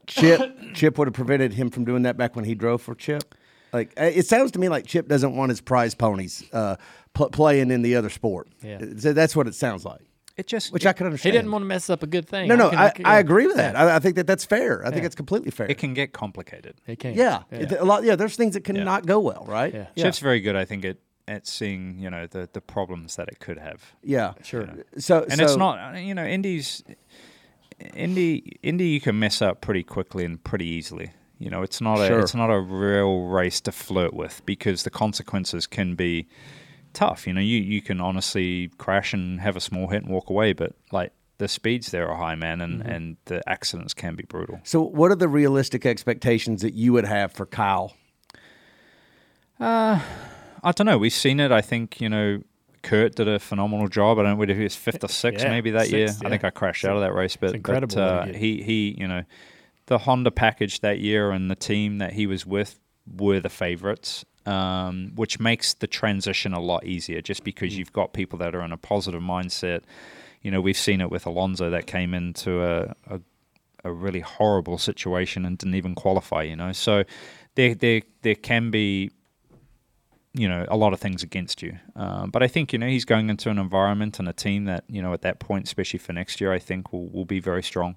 Chip Chip would have prevented him from doing that back when he drove for Chip. Like uh, it sounds to me like Chip doesn't want his prize ponies uh, pl- playing in the other sport. Yeah. So that's what it sounds like, It just which I can understand. He didn't want to mess up a good thing. No, no, can- I, can- I yeah. agree with that. Yeah. I, I think that that's fair. I think Yeah. it's completely fair. it can get complicated. It can. yeah, It- a lot. Yeah, there's things that cannot go well, right? Yeah. Chip's very good, I think, at, at seeing you know the, the problems that it could have, yeah, Sure. So and so, it's not you know Indy's Indy Indy you can mess up pretty quickly and pretty easily. You know, it's not a it's not a real race to flirt with because the consequences can be tough. You know, you you can honestly crash and have a small hit and walk away, but like the speeds there are high, man, and, mm-hmm. and the accidents can be brutal. So, what are the realistic expectations that you would have for Kyle? Uh, I don't know. We've seen it. I think you know. Kurt did a phenomenal job. I don't know whether he was fifth or sixth Yeah, maybe that year. sixth, I think. I crashed out of that race, but, it's incredible but uh, he he you know the Honda package that year and the team that he was with were the favorites, um, which makes the transition a lot easier. Just Mm. because you've got people that are in a positive mindset. You know, we've seen it with Alonso that came into a, a a really horrible situation and didn't even qualify. You know, so there there there can be you know a lot of things against you. Um, but I think you know he's going into an environment and a team that you know at that point, especially for next year, I think will will be very strong.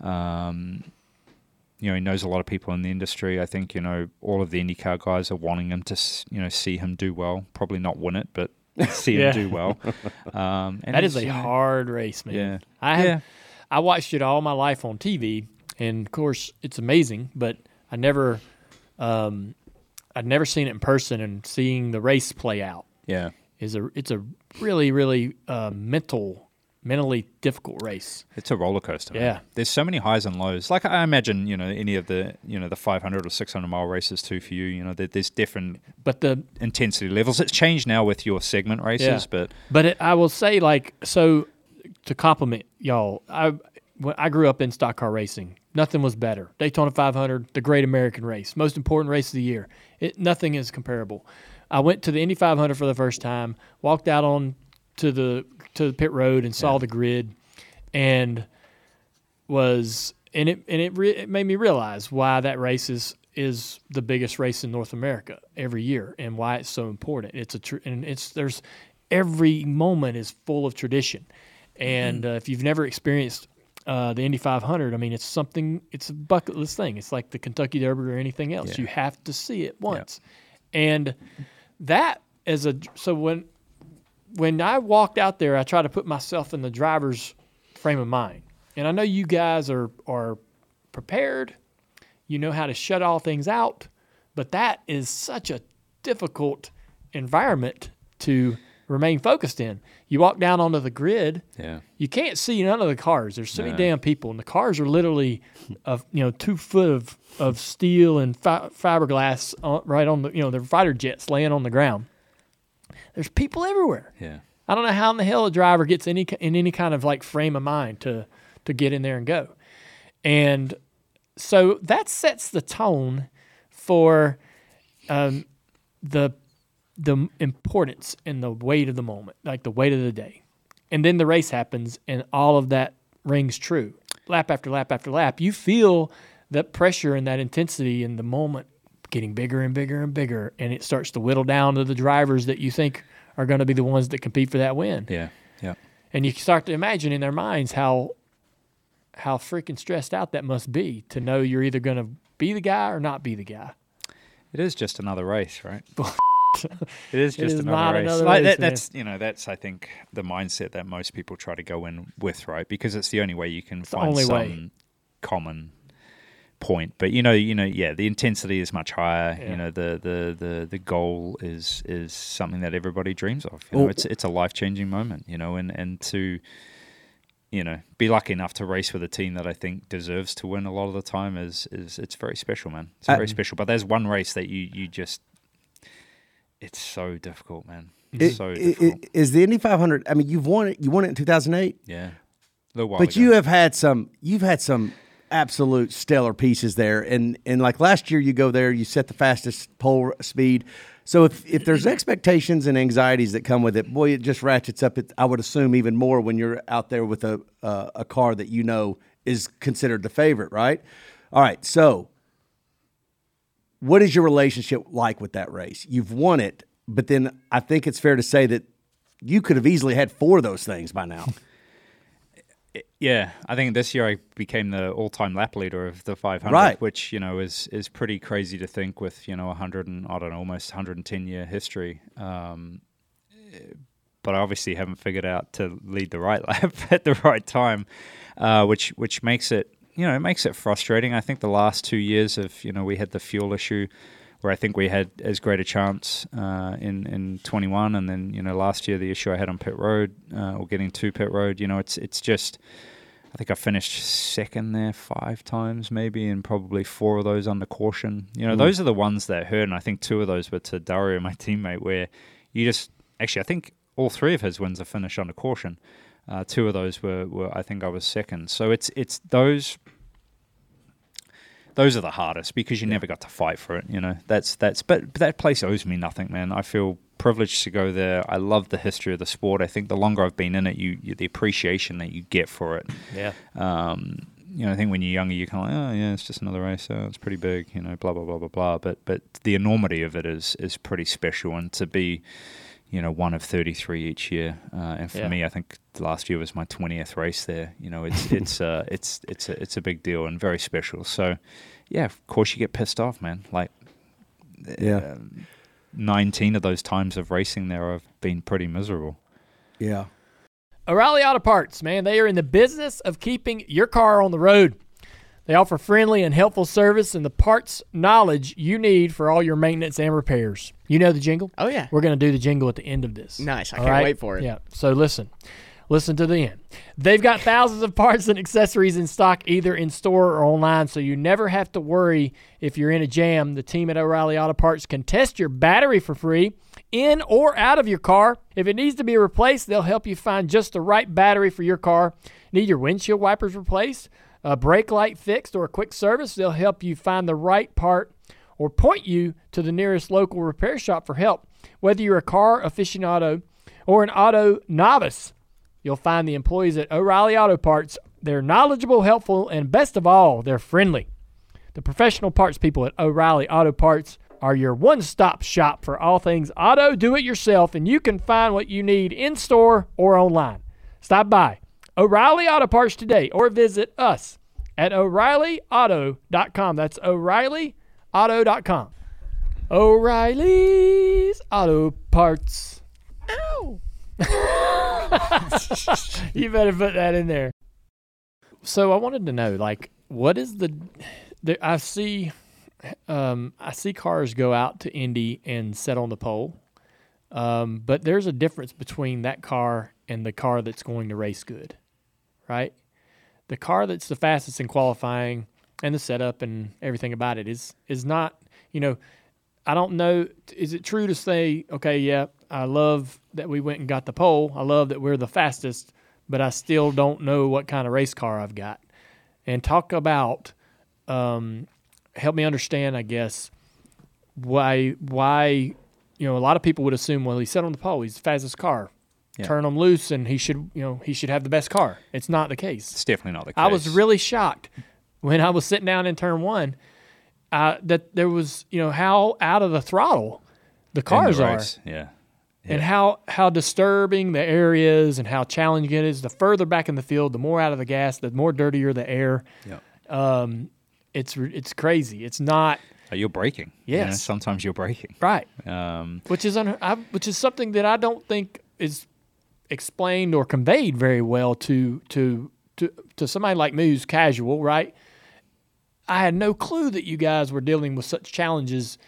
Um, you know, he knows a lot of people in the industry. I think you know all of the IndyCar guys are wanting him to you know see him do well. Probably not win it, but see Yeah. him do well. Um, and That is a hard race, man. Yeah. I have, Yeah. I watched it all my life on TV, and of course it's amazing. But I never, um, I'd never seen it in person, and seeing the race play out Yeah. is a it's a really really uh, mental, mentally difficult race. It's a roller coaster. man. Yeah. There's so many highs and lows. Like I imagine, you know, any of the, you know, the 500 or 600 mile races too for you. You know, there, there's different But the intensity levels. It's changed now with your segment races, Yeah. but But it, I will say, like, so to compliment y'all, I I grew up in stock car racing. Nothing was better. Daytona 500, the Great American Race, most important race of the year. It nothing is comparable. I went to the Indy 500 for the first time. Walked out on to the to the pit road and saw the grid, and was and it and it, re, it made me realize why that race is is the biggest race in North America every year and why it's so important. It's a tr- and it's there's every moment is full of tradition, and uh, if you've never experienced uh, the Indy 500, I mean it's something it's a bucket list thing. It's like the Kentucky Derby or anything else. You have to see it once, and that as a so when when I walked out there, I tried to put myself in the driver's frame of mind. And I know you guys are are prepared. You know how to shut all things out, but that is such a difficult environment to remain focused in. You walk down onto the grid, yeah. you can't see none of the cars. There's so many damn people, and the cars are literally of you know two foot of, of steel and fi- fiberglass on, right on the you know they're fighter jets laying on the ground. There's people everywhere. Yeah. I don't know how in the hell a driver gets any in any kind of like frame of mind to to get in there and go, and so that sets the tone for um, the the importance and the weight of the moment, like the weight of the day, and then the race happens, and all of that rings true, lap after lap after lap. You feel that pressure and that intensity in the moment getting bigger and bigger and bigger, and it starts to whittle down to the drivers that you think are going to be the ones that compete for that win. Yeah. Yeah. And you start to imagine in their minds how how freaking stressed out that must be to know you're either going to be the guy or not be the guy. It is just another race, right? it is just is another race. another Like, race, that, that's you know that's I think the mindset that most people try to go in with, right? Because it's the only way you can the find some way. common point. But you know, you know, yeah, the intensity is much higher. Yeah. You know, the, the the the goal is is something that everybody dreams of. You know, it's it's a life changing moment. You know, and and to you know be lucky enough to race with a team that I think deserves to win a lot of the time is is it's very special, man. It's Uh, very special. But there's one race that you you just it's so difficult, man. It- It's so it- difficult. it- is the Indy 500? I mean, you've won it. You won it in 2008, yeah, a little while but ago. you have had some. You've had some absolute stellar pieces there, and and like last year, you go there, you set the fastest pole speed. So if if there's expectations and anxieties that come with it, boy, it just ratchets up. It, I would assume even more when you're out there with a uh, a car that you know is considered the favorite, right? All right, so what is your relationship like with that race? You've won it, but then I think it's fair to say that you could have easily had four of those things by now. Yeah, I think this year I became the all-time lap leader of the 500, Right. which you know is is pretty crazy to think with you know 100 and I don't know almost 110 year history. Um, but I obviously haven't figured out to lead the right lap at the right time, uh, which which makes it you know it makes it frustrating. I think the last two years of you know we had the fuel issue. Where I think we had as great a chance uh, in in 21, and then you know last year the issue I had on pit road uh, or getting to pit road, you know it's it's just I think I finished second there five times, maybe, and probably four of those under caution. You know, those are the ones that hurt, and I think two of those were to Dario, my teammate, where you just actually I think all three of his wins are finished under caution. Uh, two of those were, were I think I was second. So it's it's those those are the hardest because you never got to fight for it. You know, that's that's but, but that place owes me nothing, man. I feel privileged to go there. I love the history of the sport. I think the longer I've been in it, you, you the appreciation that you get for it Yeah. um, you know, I think when you're younger, you're kind of like, oh yeah, it's just another race. Oh, it's pretty big, you know, blah blah blah blah blah. But but the enormity of it is is pretty special, and to be, you know, one of 33 each year, uh, and for Yeah. me, I think last year was my 20th race there. You know, it's it's uh, it's it's a, it's a big deal and very special. So, yeah, of course you get pissed off, man. Like Yeah. 19 of those times of racing there have been pretty miserable. Yeah. O'Reilly Auto Parts, man, they are in the business of keeping your car on the road. They offer friendly and helpful service and the parts knowledge you need for all your maintenance and repairs. You know the jingle? Oh, yeah. We're going to do the jingle at the end of this. Nice. I All can't wait for it. Yeah. So listen. Listen to the end. They've got thousands of parts and accessories in stock either in store or online, so you never have to worry if you're in a jam. The team at O'Reilly Auto Parts can test your battery for free in or out of your car. If it needs to be replaced, they'll help you find just the right battery for your car. Need your windshield wipers replaced, a brake light fixed, or a quick service? They'll help you find the right part or point you to the nearest local repair shop for help. Whether you're a car aficionado or an auto novice, you'll find the employees at O'Reilly Auto Parts. They're knowledgeable, helpful, and best of all, they're friendly. The professional parts people at O'Reilly Auto Parts are your one stop shop for all things auto do it yourself, and you can find what you need in store or online. Stop by O'Reilly Auto Parts today or visit us at O'ReillyAuto.com. That's O'ReillyAuto.com. O'Reilly's Auto Parts. Ow! you better put that in there. So I wanted to know, like, what is the? There, I see, um, I see cars go out to Indy and set on the pole, um, but there's a difference between that car and the car that's going to race good, right? The car that's the fastest in qualifying and the setup and everything about it is is not, you know, I don't know. Is it true to say, okay, yeah, I love that we went and got the pole. I love that we're the fastest, but I still don't know what kind of race car I've got. And talk about, um, help me understand, I guess, why why you know a lot of people would assume, well, he set on the pole, he's the fastest car. Yeah. Turn him loose, and he should you know he should have the best car. It's not the case. It's definitely not the case. I was really shocked when I was sitting down in turn one uh, that there was, you know, how out of the throttle the In the cars are, race, Yeah. and how how disturbing the air is, and how challenging it is. The further back in the field, the more out of the gas, the more dirtier the air. Yeah. Um, it's it's crazy. It's not Uh, You're braking. you know, Yes. sometimes you're braking. right, Um, which is un- I, which is something that I don't think is explained or conveyed very well to to to to somebody like me who's casual, right? I had no clue that you guys were dealing with such challenges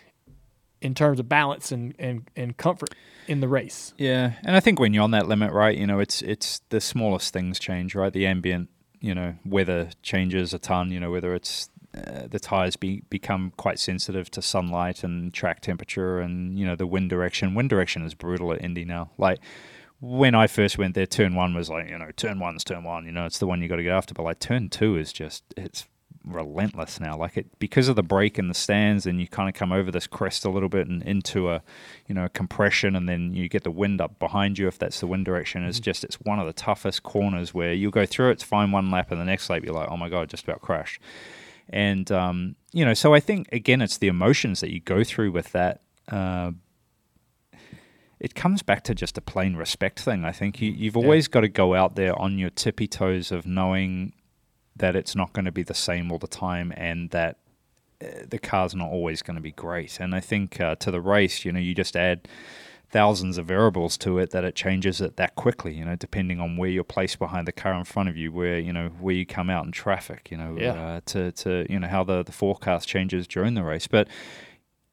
in terms of balance and, and, and comfort in the race. Yeah, and I think when you're on that limit, right, you know, it's it's the smallest things change, right? The ambient, you know, weather changes a ton. You know, whether it's uh, the tires be, become quite sensitive to sunlight and track temperature, and you know the wind direction. Wind direction is brutal at Indy now. Like when I first went there, turn one was like you know turn one's turn one. You know, it's the one you got to get after. But like turn two is just it's relentless now. Like it because of the break in the stands, and you kind of come over this crest a little bit and into a, you know, compression, and then you get the wind up behind you if that's the wind direction. It's just it's one of the toughest corners where you'll go through it, it's fine one lap, and the next lap you're like, oh my god, just about crashed. And um, you know, so I think again, it's the emotions that you go through with that. Uh, it comes back to just a plain respect thing. I think you, you've always got to go out there on your tippy toes of knowing that it's not going to be the same all the time and that uh, the car's not always going to be great. And I think uh, to the race, you know, you just add thousands of variables to it that it changes it that quickly, you know, depending on where you're placed behind the car in front of you, where, you know, where you come out in traffic, you know, Yeah. uh, to, to, you know, how the, the forecast changes during the race. But,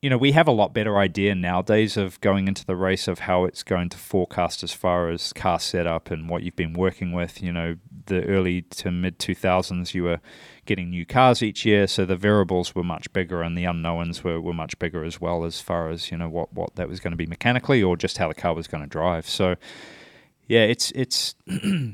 you know, we have a lot better idea nowadays of going into the race of how it's going to forecast as far as car setup and what you've been working with. You know, the early to mid 2000s, you were getting new cars each year, so the variables were much bigger and the unknowns were, were much bigger as well as far as, you know, what, what that was going to be mechanically or just how the car was going to drive. So, yeah, it's, it's, yeah,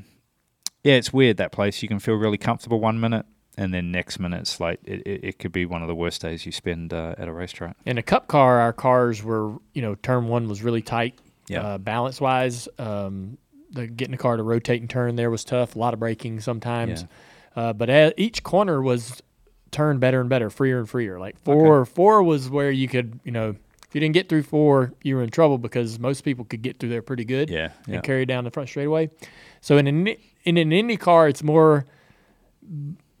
it's weird that place. You can feel really comfortable one minute. And then next minute, it's like it, it, it could be one of the worst days you spend uh, at a racetrack. In a cup car, our cars were, you know, turn one was really tight, Yeah. uh, balance wise. Um, the getting the car to rotate and turn there was tough. A lot of braking sometimes. Uh, but a each corner was turned better and better, freer and freer. Like four, four was where you could, you know, if you didn't get through four, you were in trouble because most people could get through there pretty good. Yeah, yeah. and carry down the front straightaway. So in an in an Indy car, it's more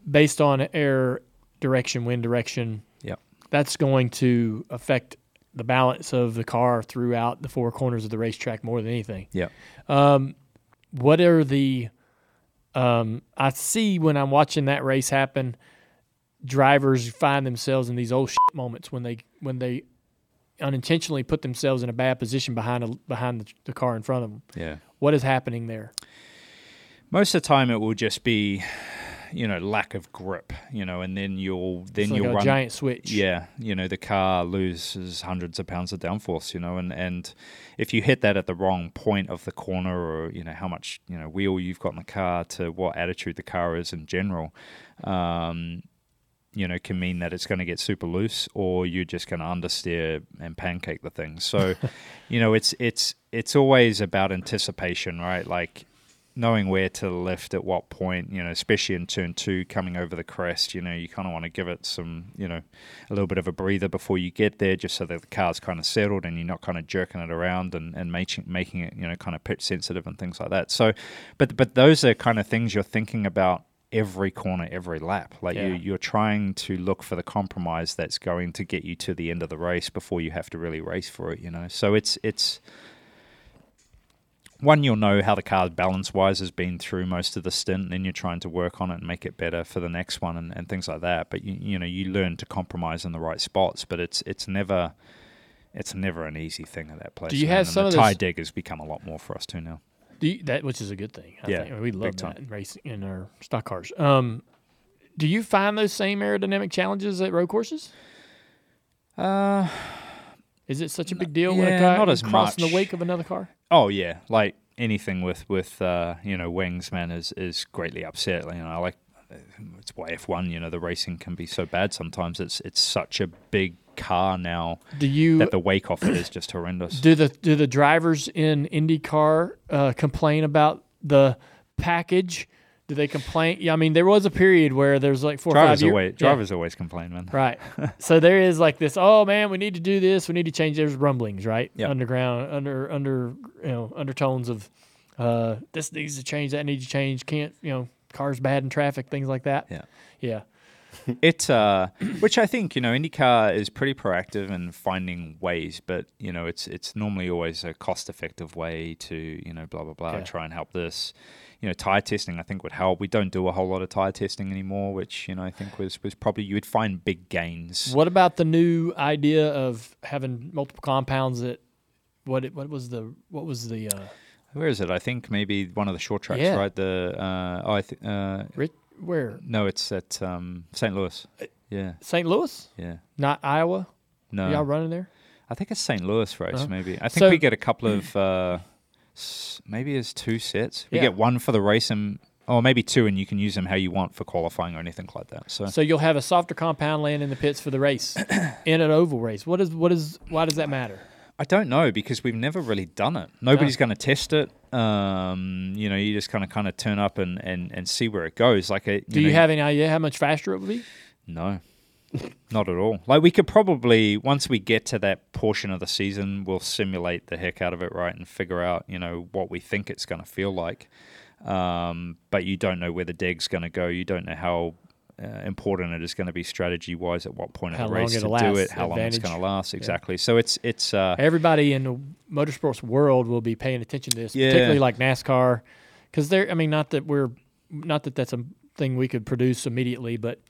based on air direction, wind direction. Yep. That's going to affect the balance of the car throughout the four corners of the racetrack more than anything. Yep. What are the um, I see when I'm watching that race happen, drivers find themselves in these old shit moments when they when they unintentionally put themselves in a bad position behind a, behind the, the car in front of them. Yeah. What is happening there? Most of the time, it will just be, you know, lack of grip. You know, and then you'll then It's you'll a run giant switch. Yeah, you know, the car loses hundreds of pounds of downforce, you know, and, and if you hit that at the wrong point of the corner or, you know, how much, you know, wheel you've got in the car to what attitude the car is in general, um, you know, can mean that it's going to get super loose or you're just going to understeer and pancake the thing. So, you know, it's, it's, it's always about anticipation, right? Like, knowing where to lift at what point, you know, especially in turn two coming over the crest, you know, you kind of want to give it some, you know, a little bit of a breather before you get there, just so that the car's kind of settled and you're not kind of jerking it around and, and making making it, you know, kind of pitch sensitive and things like that. So, but but those are kind of things you're thinking about every corner, every lap. Like you, you're trying to look for the compromise that's going to get you to the end of the race before you have to really race for it. You know, so it's it's one you'll know how the car balance wise has been through most of the stint and then you're trying to work on it and make it better for the next one and, and things like that but you, you know you learn to compromise in the right spots but it's it's never it's never an easy thing at that place Do you have and some the of tire deg has become a lot more for us too now Do you, that which is a good thing. I Yeah, think. we love time. that in racing in our stock cars. Um, do you find those same aerodynamic challenges at road courses? uh Is it such a big deal when a yeah, car not as crossing much. the wake of another car? Oh yeah, like anything with with uh, you know wings, man, is is greatly upset. You know, like it's why F one. You know, the racing can be so bad sometimes. It's it's such a big car now Do you that the wake off it is just horrendous. do the do the drivers in IndyCar uh, complain about the package? Do they complain? Yeah, I mean, there was a period where there's like four or drivers five years. always drivers always complain, man. Right. so there is like this. Oh man, we need to do this. We need to change. There's rumblings, right? Yep. Underground, under under you know undertones of uh, this needs to change. That needs to change. Can't you know cars bad in traffic, things like that. Yeah. Yeah. It, uh, which I think you know, IndyCar is pretty proactive in finding ways, but you know, it's it's normally always a cost-effective way to you know, blah blah blah, Yeah. try and help this. You know, tire testing I think would help. We don't do a whole lot of tire testing anymore, which you know I think was was probably you would find big gains. What about the new idea of having multiple compounds that what it, what was the what was the uh, Where is it? I think maybe one of the short tracks, Yeah. right? The uh, oh, I th- uh, Rit- where no, it's at um, St. Louis. Yeah, St. Louis, yeah. not Iowa? No, Y'all running there? I think it's St. Louis race, Uh-huh. maybe. I think So- we get a couple of, uh, maybe it's two sets. We Yeah. get one for the race and, or maybe two, and you can use them how you want for qualifying or anything like that. So, So you'll have a softer compound laying in the pits for the race in an oval race. What is what is why does that matter? I don't know because we've never really done it. Nobody's going to test it. Um, you know, you just kind of kind of turn up and, and, and see where it goes. Like, a, Do you have any idea how much faster it would be? No, not at all. Like we could probably once we get to that portion of the season, we'll simulate the heck out of it, right, and figure out you know what we think it's going to feel like. Um, but you don't know where the deg's going to go. You don't know how uh, important it is going to be strategy wise at what point How of the race to it'll do last, it, how long it's going to last. Exactly. So it's it's uh, Everybody in the motorsports world will be paying attention to this, Yeah. particularly like NASCAR, because they're. I mean, not that we're not that that's a thing we could produce immediately, but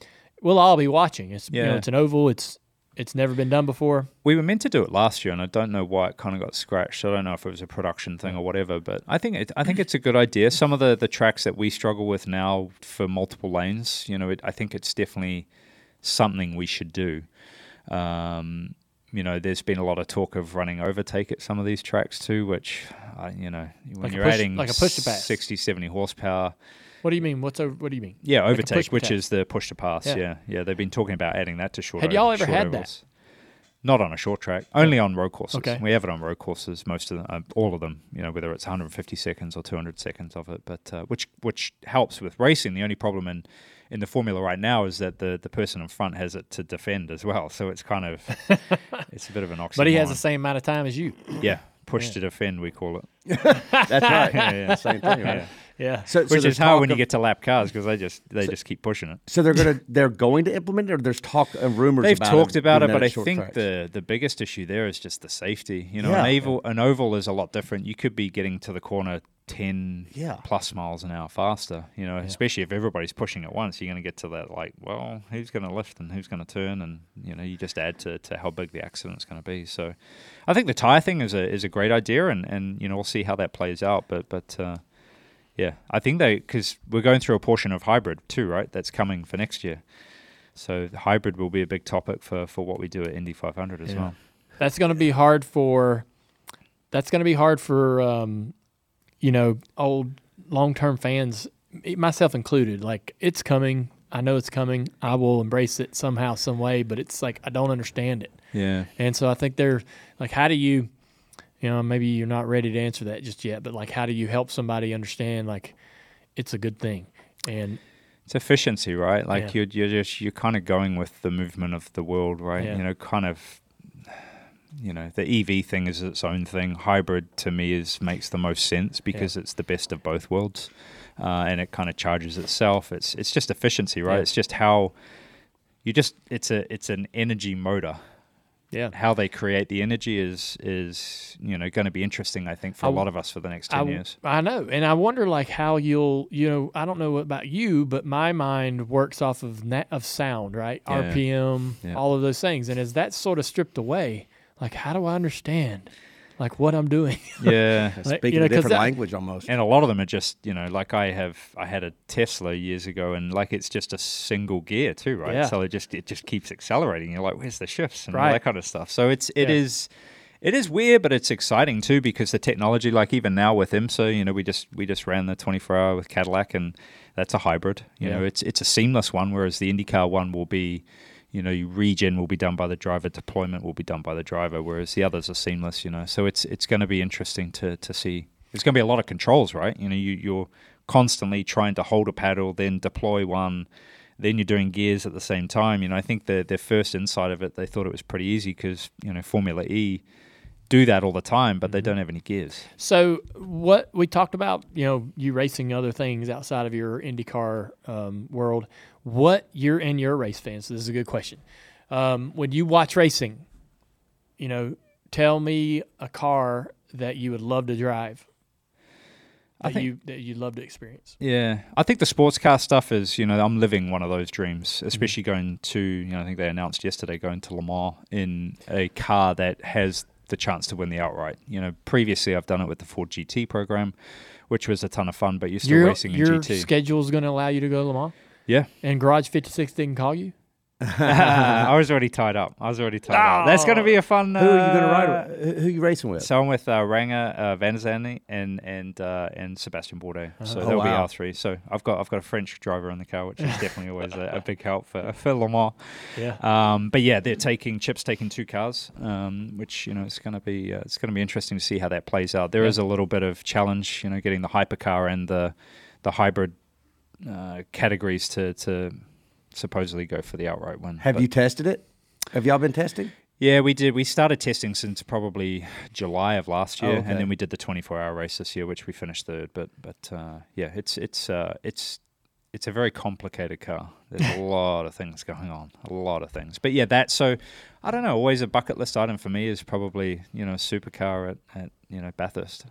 we'll all be watching. It's you know, it's an oval. It's it's never been done before. we were meant to do it last year, and I don't know why it kind of got scratched. I don't know if it was a production thing or whatever, but I think it, I think it's a good idea. Some of the, the tracks that we struggle with now for multiple lanes, you know, it, I think it's definitely something we should do. Um, you know, there's been a lot of talk of running overtake at some of these tracks too, which, I, you know, when Like you're push- adding like a push to pass. 60, 70 horsepower, What do you mean? What's over? What do you mean? yeah, Like overtake, push which is the push to pass. Yeah. Yeah. yeah, They've been talking about adding that to short. Track. Had y'all ever short had that? Not on a short track, only on road courses. Okay. We have it on road courses, most of them, uh, all of them. You know, whether it's 150 seconds or 200 seconds of it, but uh, which which helps with racing. The only problem in in the formula right now is that the the person in front has it to defend as well. So it's kind of it's a bit of an oxymoron. But he has the same amount of time as you. yeah push to defend we call it. That's right. Yeah, yeah. Same thing, right? Yeah. Yeah. So, so Which there's is hard talk when you get to lap cars because they just they just keep pushing it. So they're gonna they're going to implement it, or there's talk and rumors. They've about talked it, about it, but I think tracks. the the biggest issue there is just the safety. You know, Yeah. an oval an oval is a lot different. You could be getting to the corner ten Yeah. plus miles an hour faster. You know, especially if everybody's pushing at once, you're going to get to that like, well, who's going to lift and who's going to turn, and you know, you just add to, to how big the accident's going to be. So, I think the tire thing is a is a great idea, and and you know, we'll see how that plays out. But but. Uh, yeah, I think they because we're going through a portion of hybrid too, right? That's coming for next year. So the hybrid will be a big topic for, for what we do at Indy 500 as Yeah. well. That's going to be hard for. That's going to be hard for, um, you know, old long-term fans, me- myself included. Like it's coming. I know it's coming. I will embrace it somehow, some way. But it's like I don't understand it, Yeah, and so I think they're like, how do you, you know, maybe you're not ready to answer that just yet. But like, how do you help somebody understand like it's a good thing? And it's efficiency, right? Like Yeah. you're you're just you're kind of going with the movement of the world, right? Yeah. You know, kind of. You know, the EV thing is its own thing. Hybrid to me is makes the most sense because it's the best of both worlds, uh, and it kind of charges itself. It's it's just efficiency, right? Yeah. It's just how you just it's a it's an energy motor. Yeah, how they create the energy is is you know going to be interesting. I think for a I w- lot of us for the next ten w- years. I know, and I wonder like how you'll, you know, I don't know about you, but my mind works off of na- of sound, right? Yeah. RPM, Yeah. all of those things, and as that's sort of stripped away, like how do I understand, like what I'm doing? Yeah, Like, speaking you know, a 'cause different that- language almost. and a lot of them are just you know like I have I had a Tesla years ago and like it's just a single gear too, right? Yeah. So it just it just keeps accelerating. You're like, where's the shifts and all that kind of stuff. So it's it Yeah. is. It is weird, but it's exciting too because the technology, like even now with IMSA, you know, we just we just ran the 24 hour with Cadillac, and that's a hybrid. You Yeah. know, it's it's a seamless one, whereas the IndyCar one will be, you know, your regen will be done by the driver, deployment will be done by the driver, whereas the others are seamless. You know, so it's it's going to be interesting to to see. There's going to be a lot of controls, right? You know, you you're constantly trying to hold a paddle, then deploy one. Then you're doing gears at the same time. You know, I think the their first insight of it, they thought it was pretty easy because you know Formula E do that all the time, but they don't have any gears. So what we talked about, you know, you racing other things outside of your IndyCar um, world. What you're in your race fans. So this is a good question. Um, when you watch racing, you know, tell me a car that you would love to drive. I That think- you that you'd love to experience. Yeah, I think the sports car stuff is, you know, I'm living one of those dreams, especially going to, you know, I think they announced yesterday going to Le Mans in a car that has the chance to win the outright. You know, previously I've done it with the Ford GT program, which was a ton of fun, but you're still your racing in your GT. schedule is going to allow you to go to Le Mans, yeah, and Garage 56 didn't call you. I was already tied up. I was already tied up. That's going to be a fun. who are you going to uh, ride? With? Who are you racing with? So I'm with uh, Renger uh, Van Zandt and and uh, and Sebastian Bourdais. So Oh, that'll be wow. our three. So I've got I've got a French driver in the car, which is definitely always a, a big help for for Le Mans. Yeah. Um, but yeah, they're taking Chips taking two cars, um, which you know it's going to be uh, it's going to be interesting to see how that plays out. There is a little bit of challenge, you know, getting the hypercar and the the hybrid uh, categories to to supposedly go for the outright win. Have But- you tested it? Have y'all been testing? yeah, we did. We started testing since probably July of last year, Oh, okay. and then we did the 24-hour race this year, which we finished third. But but uh, yeah, it's it's uh, it's it's a very complicated car. There's a lot of things going on, a lot of things. But yeah, that so I don't know. Always a bucket list item for me is probably you know a supercar at, at you know Bathurst.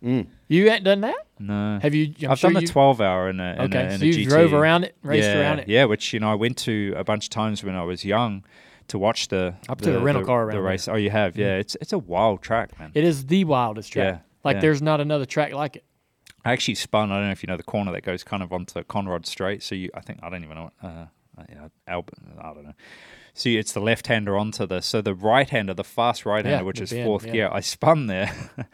You hadn't done that? No, Have you? I'm I've sure done the you- 12 hour in a, in Okay, a, in so a you GT. drove around it, raced yeah, around it. Yeah, which you know I went to a bunch of times when I was young to watch the I've took a rental car around the around race. Oh, you have? Yeah, it's it's a wild track, man. It is the wildest track. Yeah, Like yeah. there's not another track like it. I actually spun. I don't know if you know the corner that goes kind of onto Conrod Straight. So you, I think I don't even know. What, uh, uh, yeah, Albert, I don't know. So it's the left hander onto the so the right hander, the fast right hander, Yeah, which is bend, fourth yeah. gear. I spun there.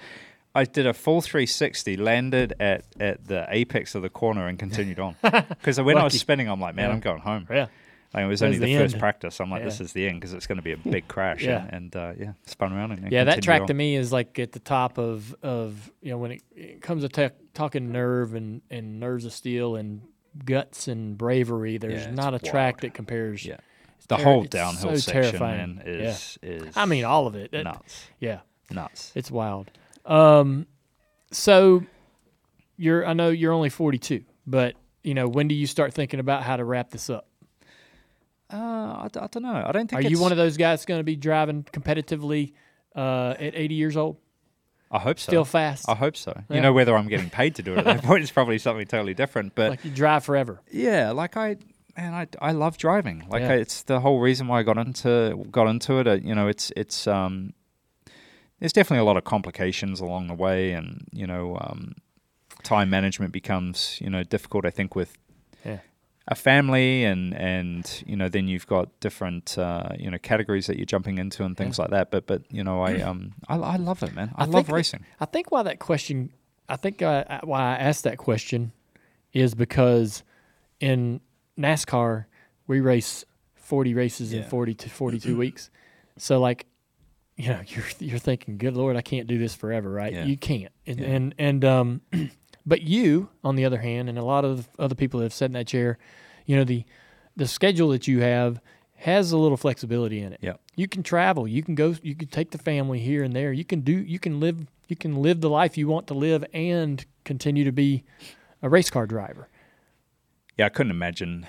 I did a full 360, landed at, at the apex of the corner, and continued on. Because when I was spinning, I'm like, man, Yeah. I'm going home. Yeah. Like, it was only the, the first practice. I'm like, this is the end because it's going to be a big crash. Yeah. And, and uh, yeah, spun around and, and Yeah, that track on. to me is like at the top of of you know when it, it comes to ta- talking nerve and and nerves of steel and guts and bravery. There's Yeah, not a track that compares. Yeah. The ter- whole downhill so section terrifying. man, is is I mean, all of it. It- nuts. Yeah, Nuts. it's wild. Um, so you're. I know you're only 42, but you know when do you start thinking about how to wrap this up? Uh, I, d- I don't know. I don't think Are you one of those guys going to be driving competitively uh, at 80 years old? I hope so. Still fast. I hope so. Yeah. You know, whether I'm getting paid to do it at that point is probably something totally different. But Like you drive forever. yeah, like I, man, I, I love driving. Like Yeah. I, it's the whole reason why I got into got into it. Uh, you know, it's it's um, there's definitely a lot of complications along the way, and you know, um, time management becomes you know difficult. I think with Yeah. a family and and you know then you've got different uh, you know categories that you're jumping into and things like that. But but you know I um I, I love it, man. I, love think racing. I think why that question, I think uh, uh, why I asked that question is because in NASCAR, we race 40 races in 40 to 42 weeks. So, like, you know, you're, you're thinking, good Lord, I can't do this forever, right? Yeah. You can't. And, Yeah. and, and, um, but you, on the other hand, and a lot of other people that have sat in that chair, you know, the, the schedule that you have has a little flexibility in it. Yep. You can travel. You can go. You can take the family here and there. You can do. You can live. You can live the life you want to live and continue to be a race car driver. yeah, I couldn't imagine,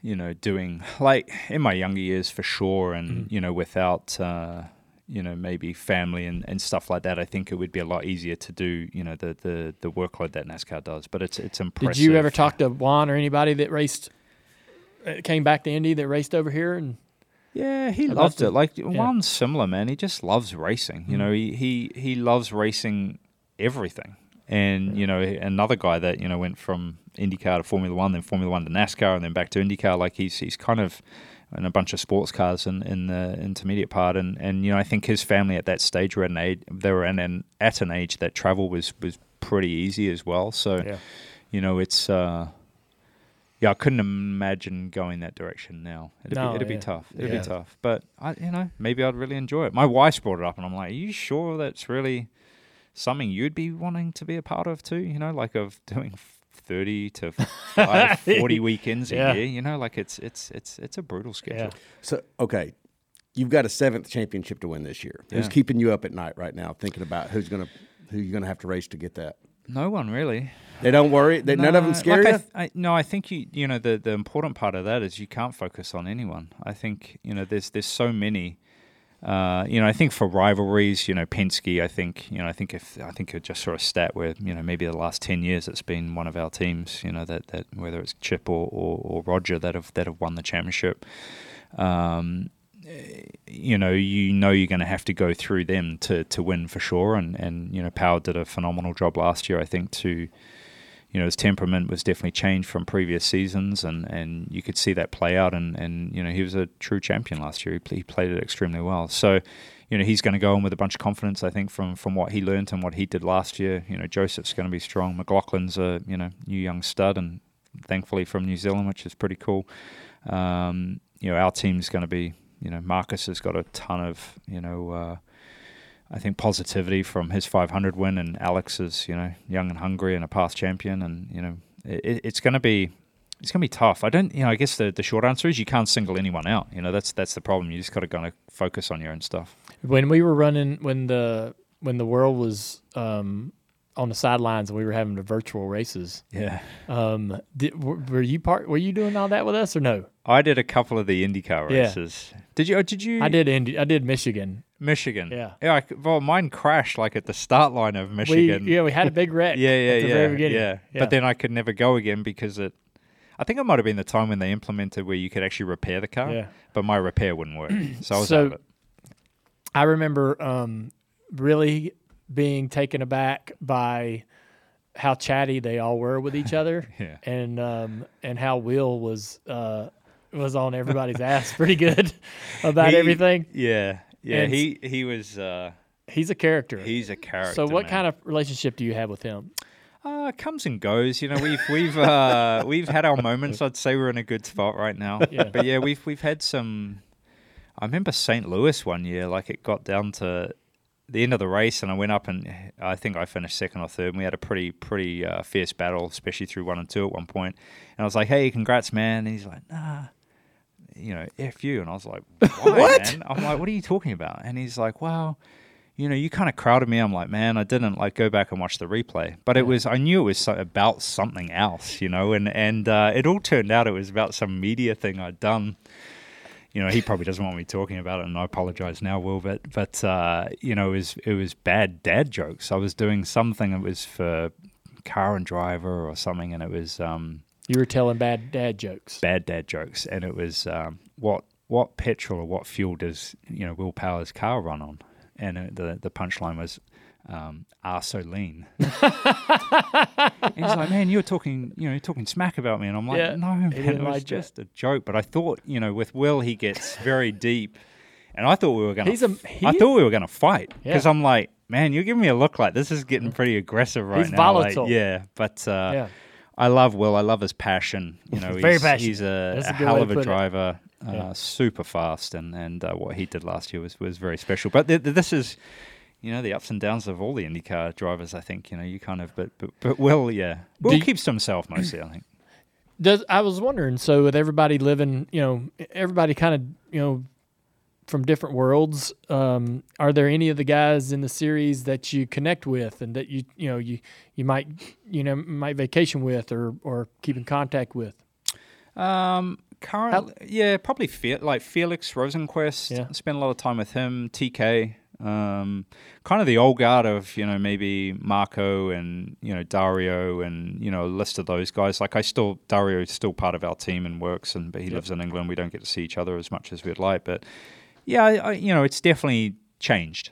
you know, doing like in my younger years for sure, and Mm-hmm. you know, without uh, you know maybe family and, and stuff like that. I think it would be a lot easier to do, you know, the the the workload that NASCAR does. But it's it's impressive. Did you ever talk to Juan or anybody that raced, uh, came back to Indy that raced over here? And Yeah, he loved it. Like yeah. Mm-hmm. Juan's similar, man. He just loves racing. You know, he he he loves racing everything. And you know, another guy that you know went from IndyCar to Formula One, then Formula One to NASCAR, and then back to IndyCar. Like he's he's kind of in a bunch of sports cars in, in the intermediate part, and, and you know, I think his family at that stage were at an age they were in an, at an age that travel was was pretty easy as well. So, Yeah. you know, it's. uh yeah, I couldn't imagine going that direction now. It'd No, be it'd yeah. be tough. It'd Yeah. be tough. But I, you know, maybe I'd really enjoy it. My wife's brought it up, and I'm like, "Are you sure that's really something you'd be wanting to be a part of too? You know, like of doing thirty to five, 40 weekends a Yeah. year. You know, like it's it's it's it's a brutal schedule. yeah, So okay, you've got a seventh championship to win this year. Who's keeping you up at night right now, thinking about who's gonna who you're gonna have to race to get that? No one really. They don't worry. They, none of them scare like I you. th- I, no, I think you you know the the important part of that is you can't focus on anyone. I think you know there's there's so many. Uh, you know, I think for rivalries, you know, Penske. I think you know, I think if I think just saw a stat where you know maybe the last ten years it's been one of our teams. You know that that whether it's Chip or, or, or Roger that have that have won the championship. Um, you know, you know you're going to have to go through them to to win for sure. And and you know, Power did a phenomenal job last year. I think to you know his temperament was definitely changed from previous seasons, and, and you could see that play out. And, and you know he was a true champion last year. He, he played it extremely well. So you know he's going to go in with a bunch of confidence. I think from from what he learned and what he did last year. You know Josef's going to be strong. McLaughlin's a you know new young stud, and thankfully from New Zealand, which is pretty cool. Um, you know our team's going to be. You know Marcus has got a ton of you know. Uh, I think positivity from his 500 win, and Alex is you know young and hungry and a past champion, and you know it, it's going to be it's going to be tough. I don't you know I guess the, the short answer is you can't single anyone out. You know that's that's the problem. You just got to kind of focus on your own stuff. when we were running, when the when the world was um, on the sidelines and we were having the virtual races, Yeah, um, did, were, you part? Were you doing all that with us or no? I did a couple of the IndyCar races. Yeah. Did you? oh, Did you? I did Indy. I did Michigan. Michigan. Yeah. Yeah. I well, mine crashed like at the start line of We Michigan. yeah, we had a big wreck. Yeah, yeah, at the yeah, very beginning. yeah. But then I could never go again because it. I think it might have been the time when they implemented where you could actually repair the car. Yeah. But my repair wouldn't work, so I was So- out of it. I remember um, really being taken aback by how chatty they all were with each other, Yeah. and um, and how Will was uh, was on everybody's ass pretty good about He- everything. Yeah, yeah. And- he he was. Uh, He's a character. he's a character. so, what man. kind of relationship do you have with him? Uh, comes and goes. You know, we've we've uh, we've had our moments. I'd say we're in a good spot right now. Yeah. But yeah, we've we've had some. I remember St. Louis one year. Like it got down to the end of the race, and I went up and I think I finished second or third. And we had a pretty pretty uh, fierce battle, especially through one and two at one point. And I was like, "Hey, congrats, man!" And he's like, "Nah." You know, F you. And I was like, What? Man? I'm like, what are you talking about? And he's like, well, you know, you kind of crowded me. I'm like, man, I didn't like go back and watch the replay, but it was I knew it was so, about something else, you know, and and uh, it all turned out it was about some media thing I'd done. You know, he probably doesn't want me talking about it, and I apologize now, Will. But but uh, you know, it was it was bad dad jokes. I was doing something that was for car and driver or something, and it was um, You were telling bad dad jokes. bad dad jokes, and it was um, what what petrol or what fuel does you know Will Power's car run on? And uh, the the punchline was um, "are so lean." and he's like, "Man, you're talking you know you're talking smack about me," and I'm like, Yeah, "No, man, it was like that. just a joke." But I thought you know with Will he gets very deep, and I thought we were gonna He's a- I he- thought we were gonna fight because Yeah. I'm like, "Man, you're giving me a look like this is getting pretty aggressive right He's now." Like, volatile. yeah, but. Uh, Yeah. I love Will. I love his passion. You know, Very he's, passionate. he's a, a a hell of a driver. Uh, Yeah. Super fast, and and uh, what he did last year was was very special. But th- th- this is, you know, the ups and downs of all the IndyCar drivers. I think you know you kind of, but but, but Will, yeah, Will keeps to himself mostly. I think. Does I was wondering. So with everybody living, you know, everybody kind of, you know, from different worlds. Um, are there any of the guys in the series that you connect with and that you, you know, you you might, you know, might vacation with or or keep in contact with? Um, currently, yeah, probably Fe- like Felix Rosenqvist. Yeah. Spent a lot of time with him. TK. Um, kind of the old guard of you know maybe Marco and you know Dario and you know a list of those guys. Like I still Dario is still part of our team and works, and but he lives in England. We don't get to see each other as much as we'd like, but yeah, I, you know it's definitely changed.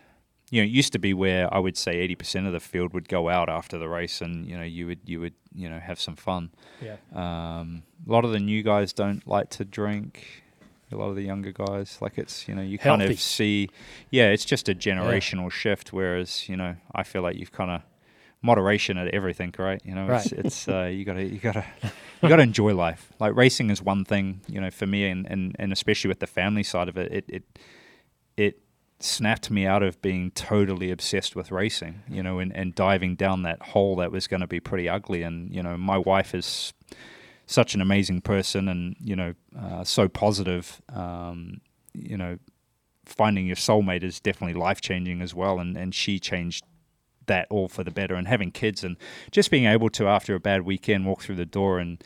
You know, it used to be where I would say eighty percent of the field would go out after the race, and you know you would you would you know have some fun. Yeah. Um, a lot of the new guys don't like to drink. A lot of the younger guys, like it's you know you kind of see, yeah, it's just a generational shift. Whereas you know I feel like you've kind of moderation at everything, right? You know, it's, it's uh, you gotta you gotta you gotta enjoy life. Like racing is one thing, you know, for me, and and, and especially with the family side of it, it it it snapped me out of being totally obsessed with racing, you know, and, and diving down that hole that was going to be pretty ugly. And, you know, my wife is such an amazing person and, you know, uh, so positive. Um, you know, finding your soulmate is definitely life changing as well. And, and she changed that all for the better. And having kids and just being able to, after a bad weekend, walk through the door and,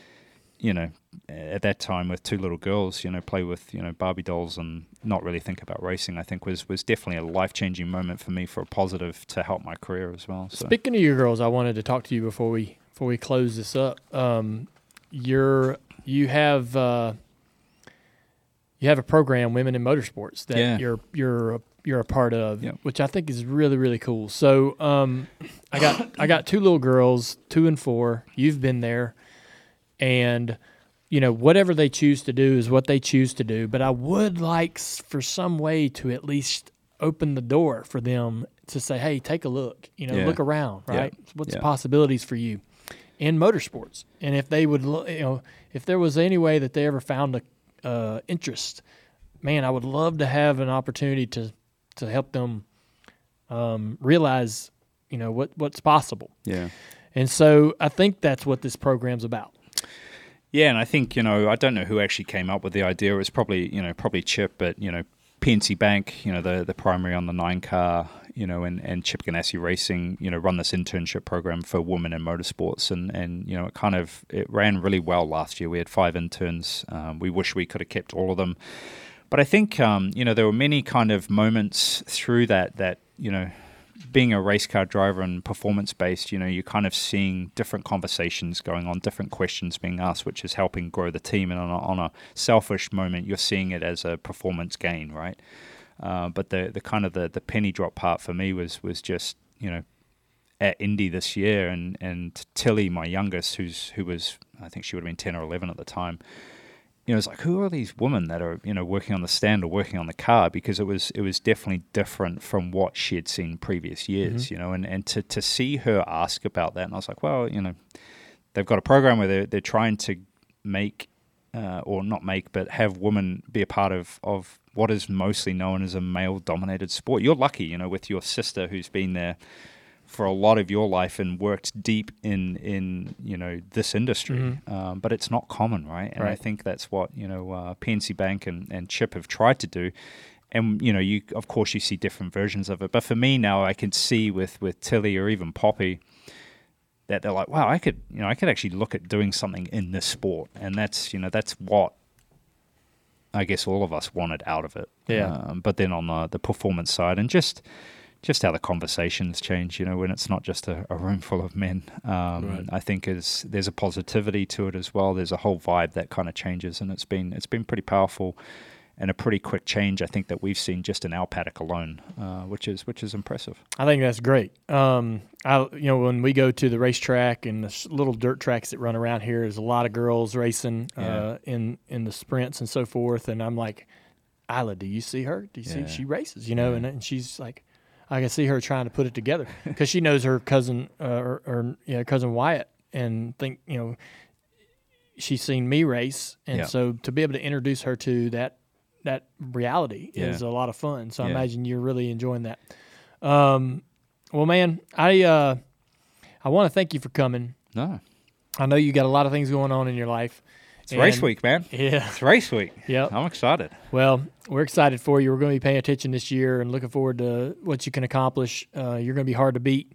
you know, at that time with two little girls, you know, play with you know Barbie dolls and not really think about racing. I think was was definitely a life changing moment for me for a positive to help my career as well. So Speaking of your girls, I wanted to talk to you before we before we close this up. Um, you're you have uh, you have a program, Women in Motorsports, that Yeah. you're you're a, you're a part of, Yep. which I think is really really cool. So um, I got I got two little girls, two and four. You've been there, and you know whatever they choose to do is what they choose to do. But I would like for some way to at least open the door for them to say, "Hey, take a look. You know, Yeah. look around. Yeah. Right? What's the possibilities for you in motorsports? And if they would, you know, if there was any way that they ever found a uh, interest, man, I would love to have an opportunity to to help them um, realize, you know, what what's possible. yeah. And so I think that's what this program's about. Yeah, and I think you know I don't know who actually came up with the idea. It was probably you know probably Chip, but you know PNC Bank, you know the the primary on the nine car, you know, and, and Chip Ganassi Racing, you know, run this internship program for women in motorsports, and and you know it kind of it ran really well last year. We had five interns. Um, we wish we could have kept all of them, but I think um, you know there were many kind of moments through that that you know being a race car driver and performance based, you know, you're kind of seeing different conversations going on, different questions being asked, which is helping grow the team. And on a, on a selfish moment, you're seeing it as a performance gain, right? Uh, but the the kind of the, the penny drop part for me was was just you know at Indy this year, and and Tilly, my youngest, who's who was I think she would have been ten or eleven at the time. You know, it's like who are these women that are you know working on the stand or working on the car? Because it was it was definitely different from what she had seen previous years. You know, and and to to see her ask about that, and I was like, well, you know, they've got a program where they're they're trying to make uh, or not make, but have women be a part of of what is mostly known as a male dominated sport. You're lucky, you know, with your sister who's been there for a lot of your life and worked deep in in you know this industry, um, but it's not common, right? And I think that's what you know uh, PNC Bank and, and Chip have tried to do. And you know, you of course you see different versions of it, but for me now, I can see with with Tilly or even Poppy that they're like, wow, I could you know I could actually look at doing something in this sport, and that's you know that's what I guess all of us wanted out of it. Yeah. Um, but then on the, the performance side, and just just how the conversations change, you know, when it's not just a, a room full of men, um, I think is there's a positivity to it as well. There's a whole vibe that kind of changes, and it's been it's been pretty powerful and a pretty quick change. I think that we've seen just in our paddock alone, uh, which is which is impressive. I think that's great. Um, I, you know, when we go to the racetrack and the little dirt tracks that run around here, there's a lot of girls racing uh, in in the sprints and so forth. And I'm like, Isla, do you see her? Do you see she races? You know, and, and she's like, I can see her trying to put it together because she knows her cousin uh, or, or yeah, cousin Wyatt, and think you know she's seen me race, and Yeah. so to be able to introduce her to that that reality Yeah. is a lot of fun. So I imagine you're really enjoying that. Um, well, man, I uh, I want to thank you for coming. No, I know you got a lot of things going on in your life. it's race week, man. Yeah. It's race week. Yep. I'm excited. Well, we're excited for you. We're going to be paying attention this year and looking forward to what you can accomplish. Uh, you're going to be hard to beat.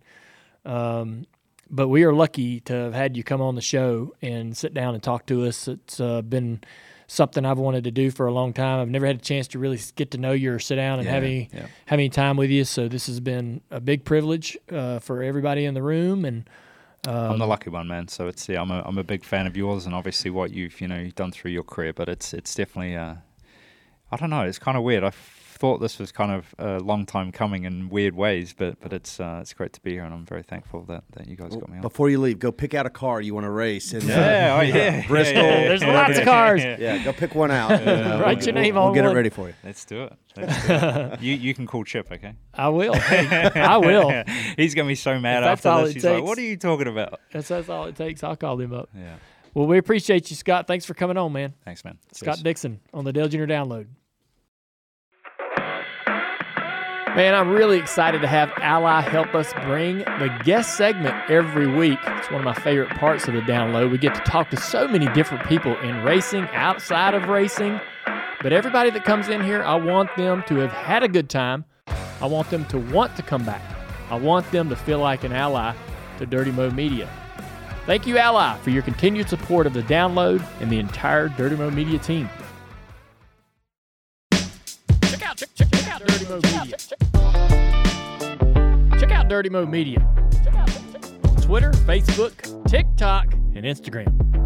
Um, but we are lucky to have had you come on the show and sit down and talk to us. It's uh, been something I've wanted to do for a long time. I've never had a chance to really get to know you or sit down and have any yeah. have any time with you. So this has been a big privilege uh, for everybody in the room. And I'm the lucky one, man. So it's yeah, I'm a I'm a big fan of yours, and obviously what you've you know you've done through your career. But it's it's definitely uh, I don't know. It's kind of weird. I thought this was kind of a long time coming in weird ways, but but it's uh, it's great to be here, and I'm very thankful that, that you guys got me on. Before you leave, go pick out a car you want to race. And, uh, oh, yeah, Bristol. yeah, yeah, there's yeah. lots of cars. yeah, go pick one out. and, uh, Write we'll- your we'll- name we'll on get one. it ready for you. Let's do it. Let's do it. you you can call Chip, okay? I will. I will. He's gonna be so mad If that's after all this. it He's like, "What are you talking about?" That's, that's all it takes. I'll call him up. Yeah. Well, we appreciate you, Scott. Thanks for coming on, man. Thanks, man. Scott Cheers. Dixon on the Dale Jr. Download. Man, I'm really excited to have Ally help us bring the guest segment every week. It's one of my favorite parts of the download. We get to talk to so many different people in racing, outside of racing. But everybody that comes in here, I want them to have had a good time. I want them to want to come back. I want them to feel like an ally to Dirty Mo Media. Thank you, Ally, for your continued support of the download and the entire Dirty Mo Media team. Check out, check, check, Dirty Mo Media. Check out Dirty Mo Media. Check. Twitter, Facebook, TikTok, and Instagram.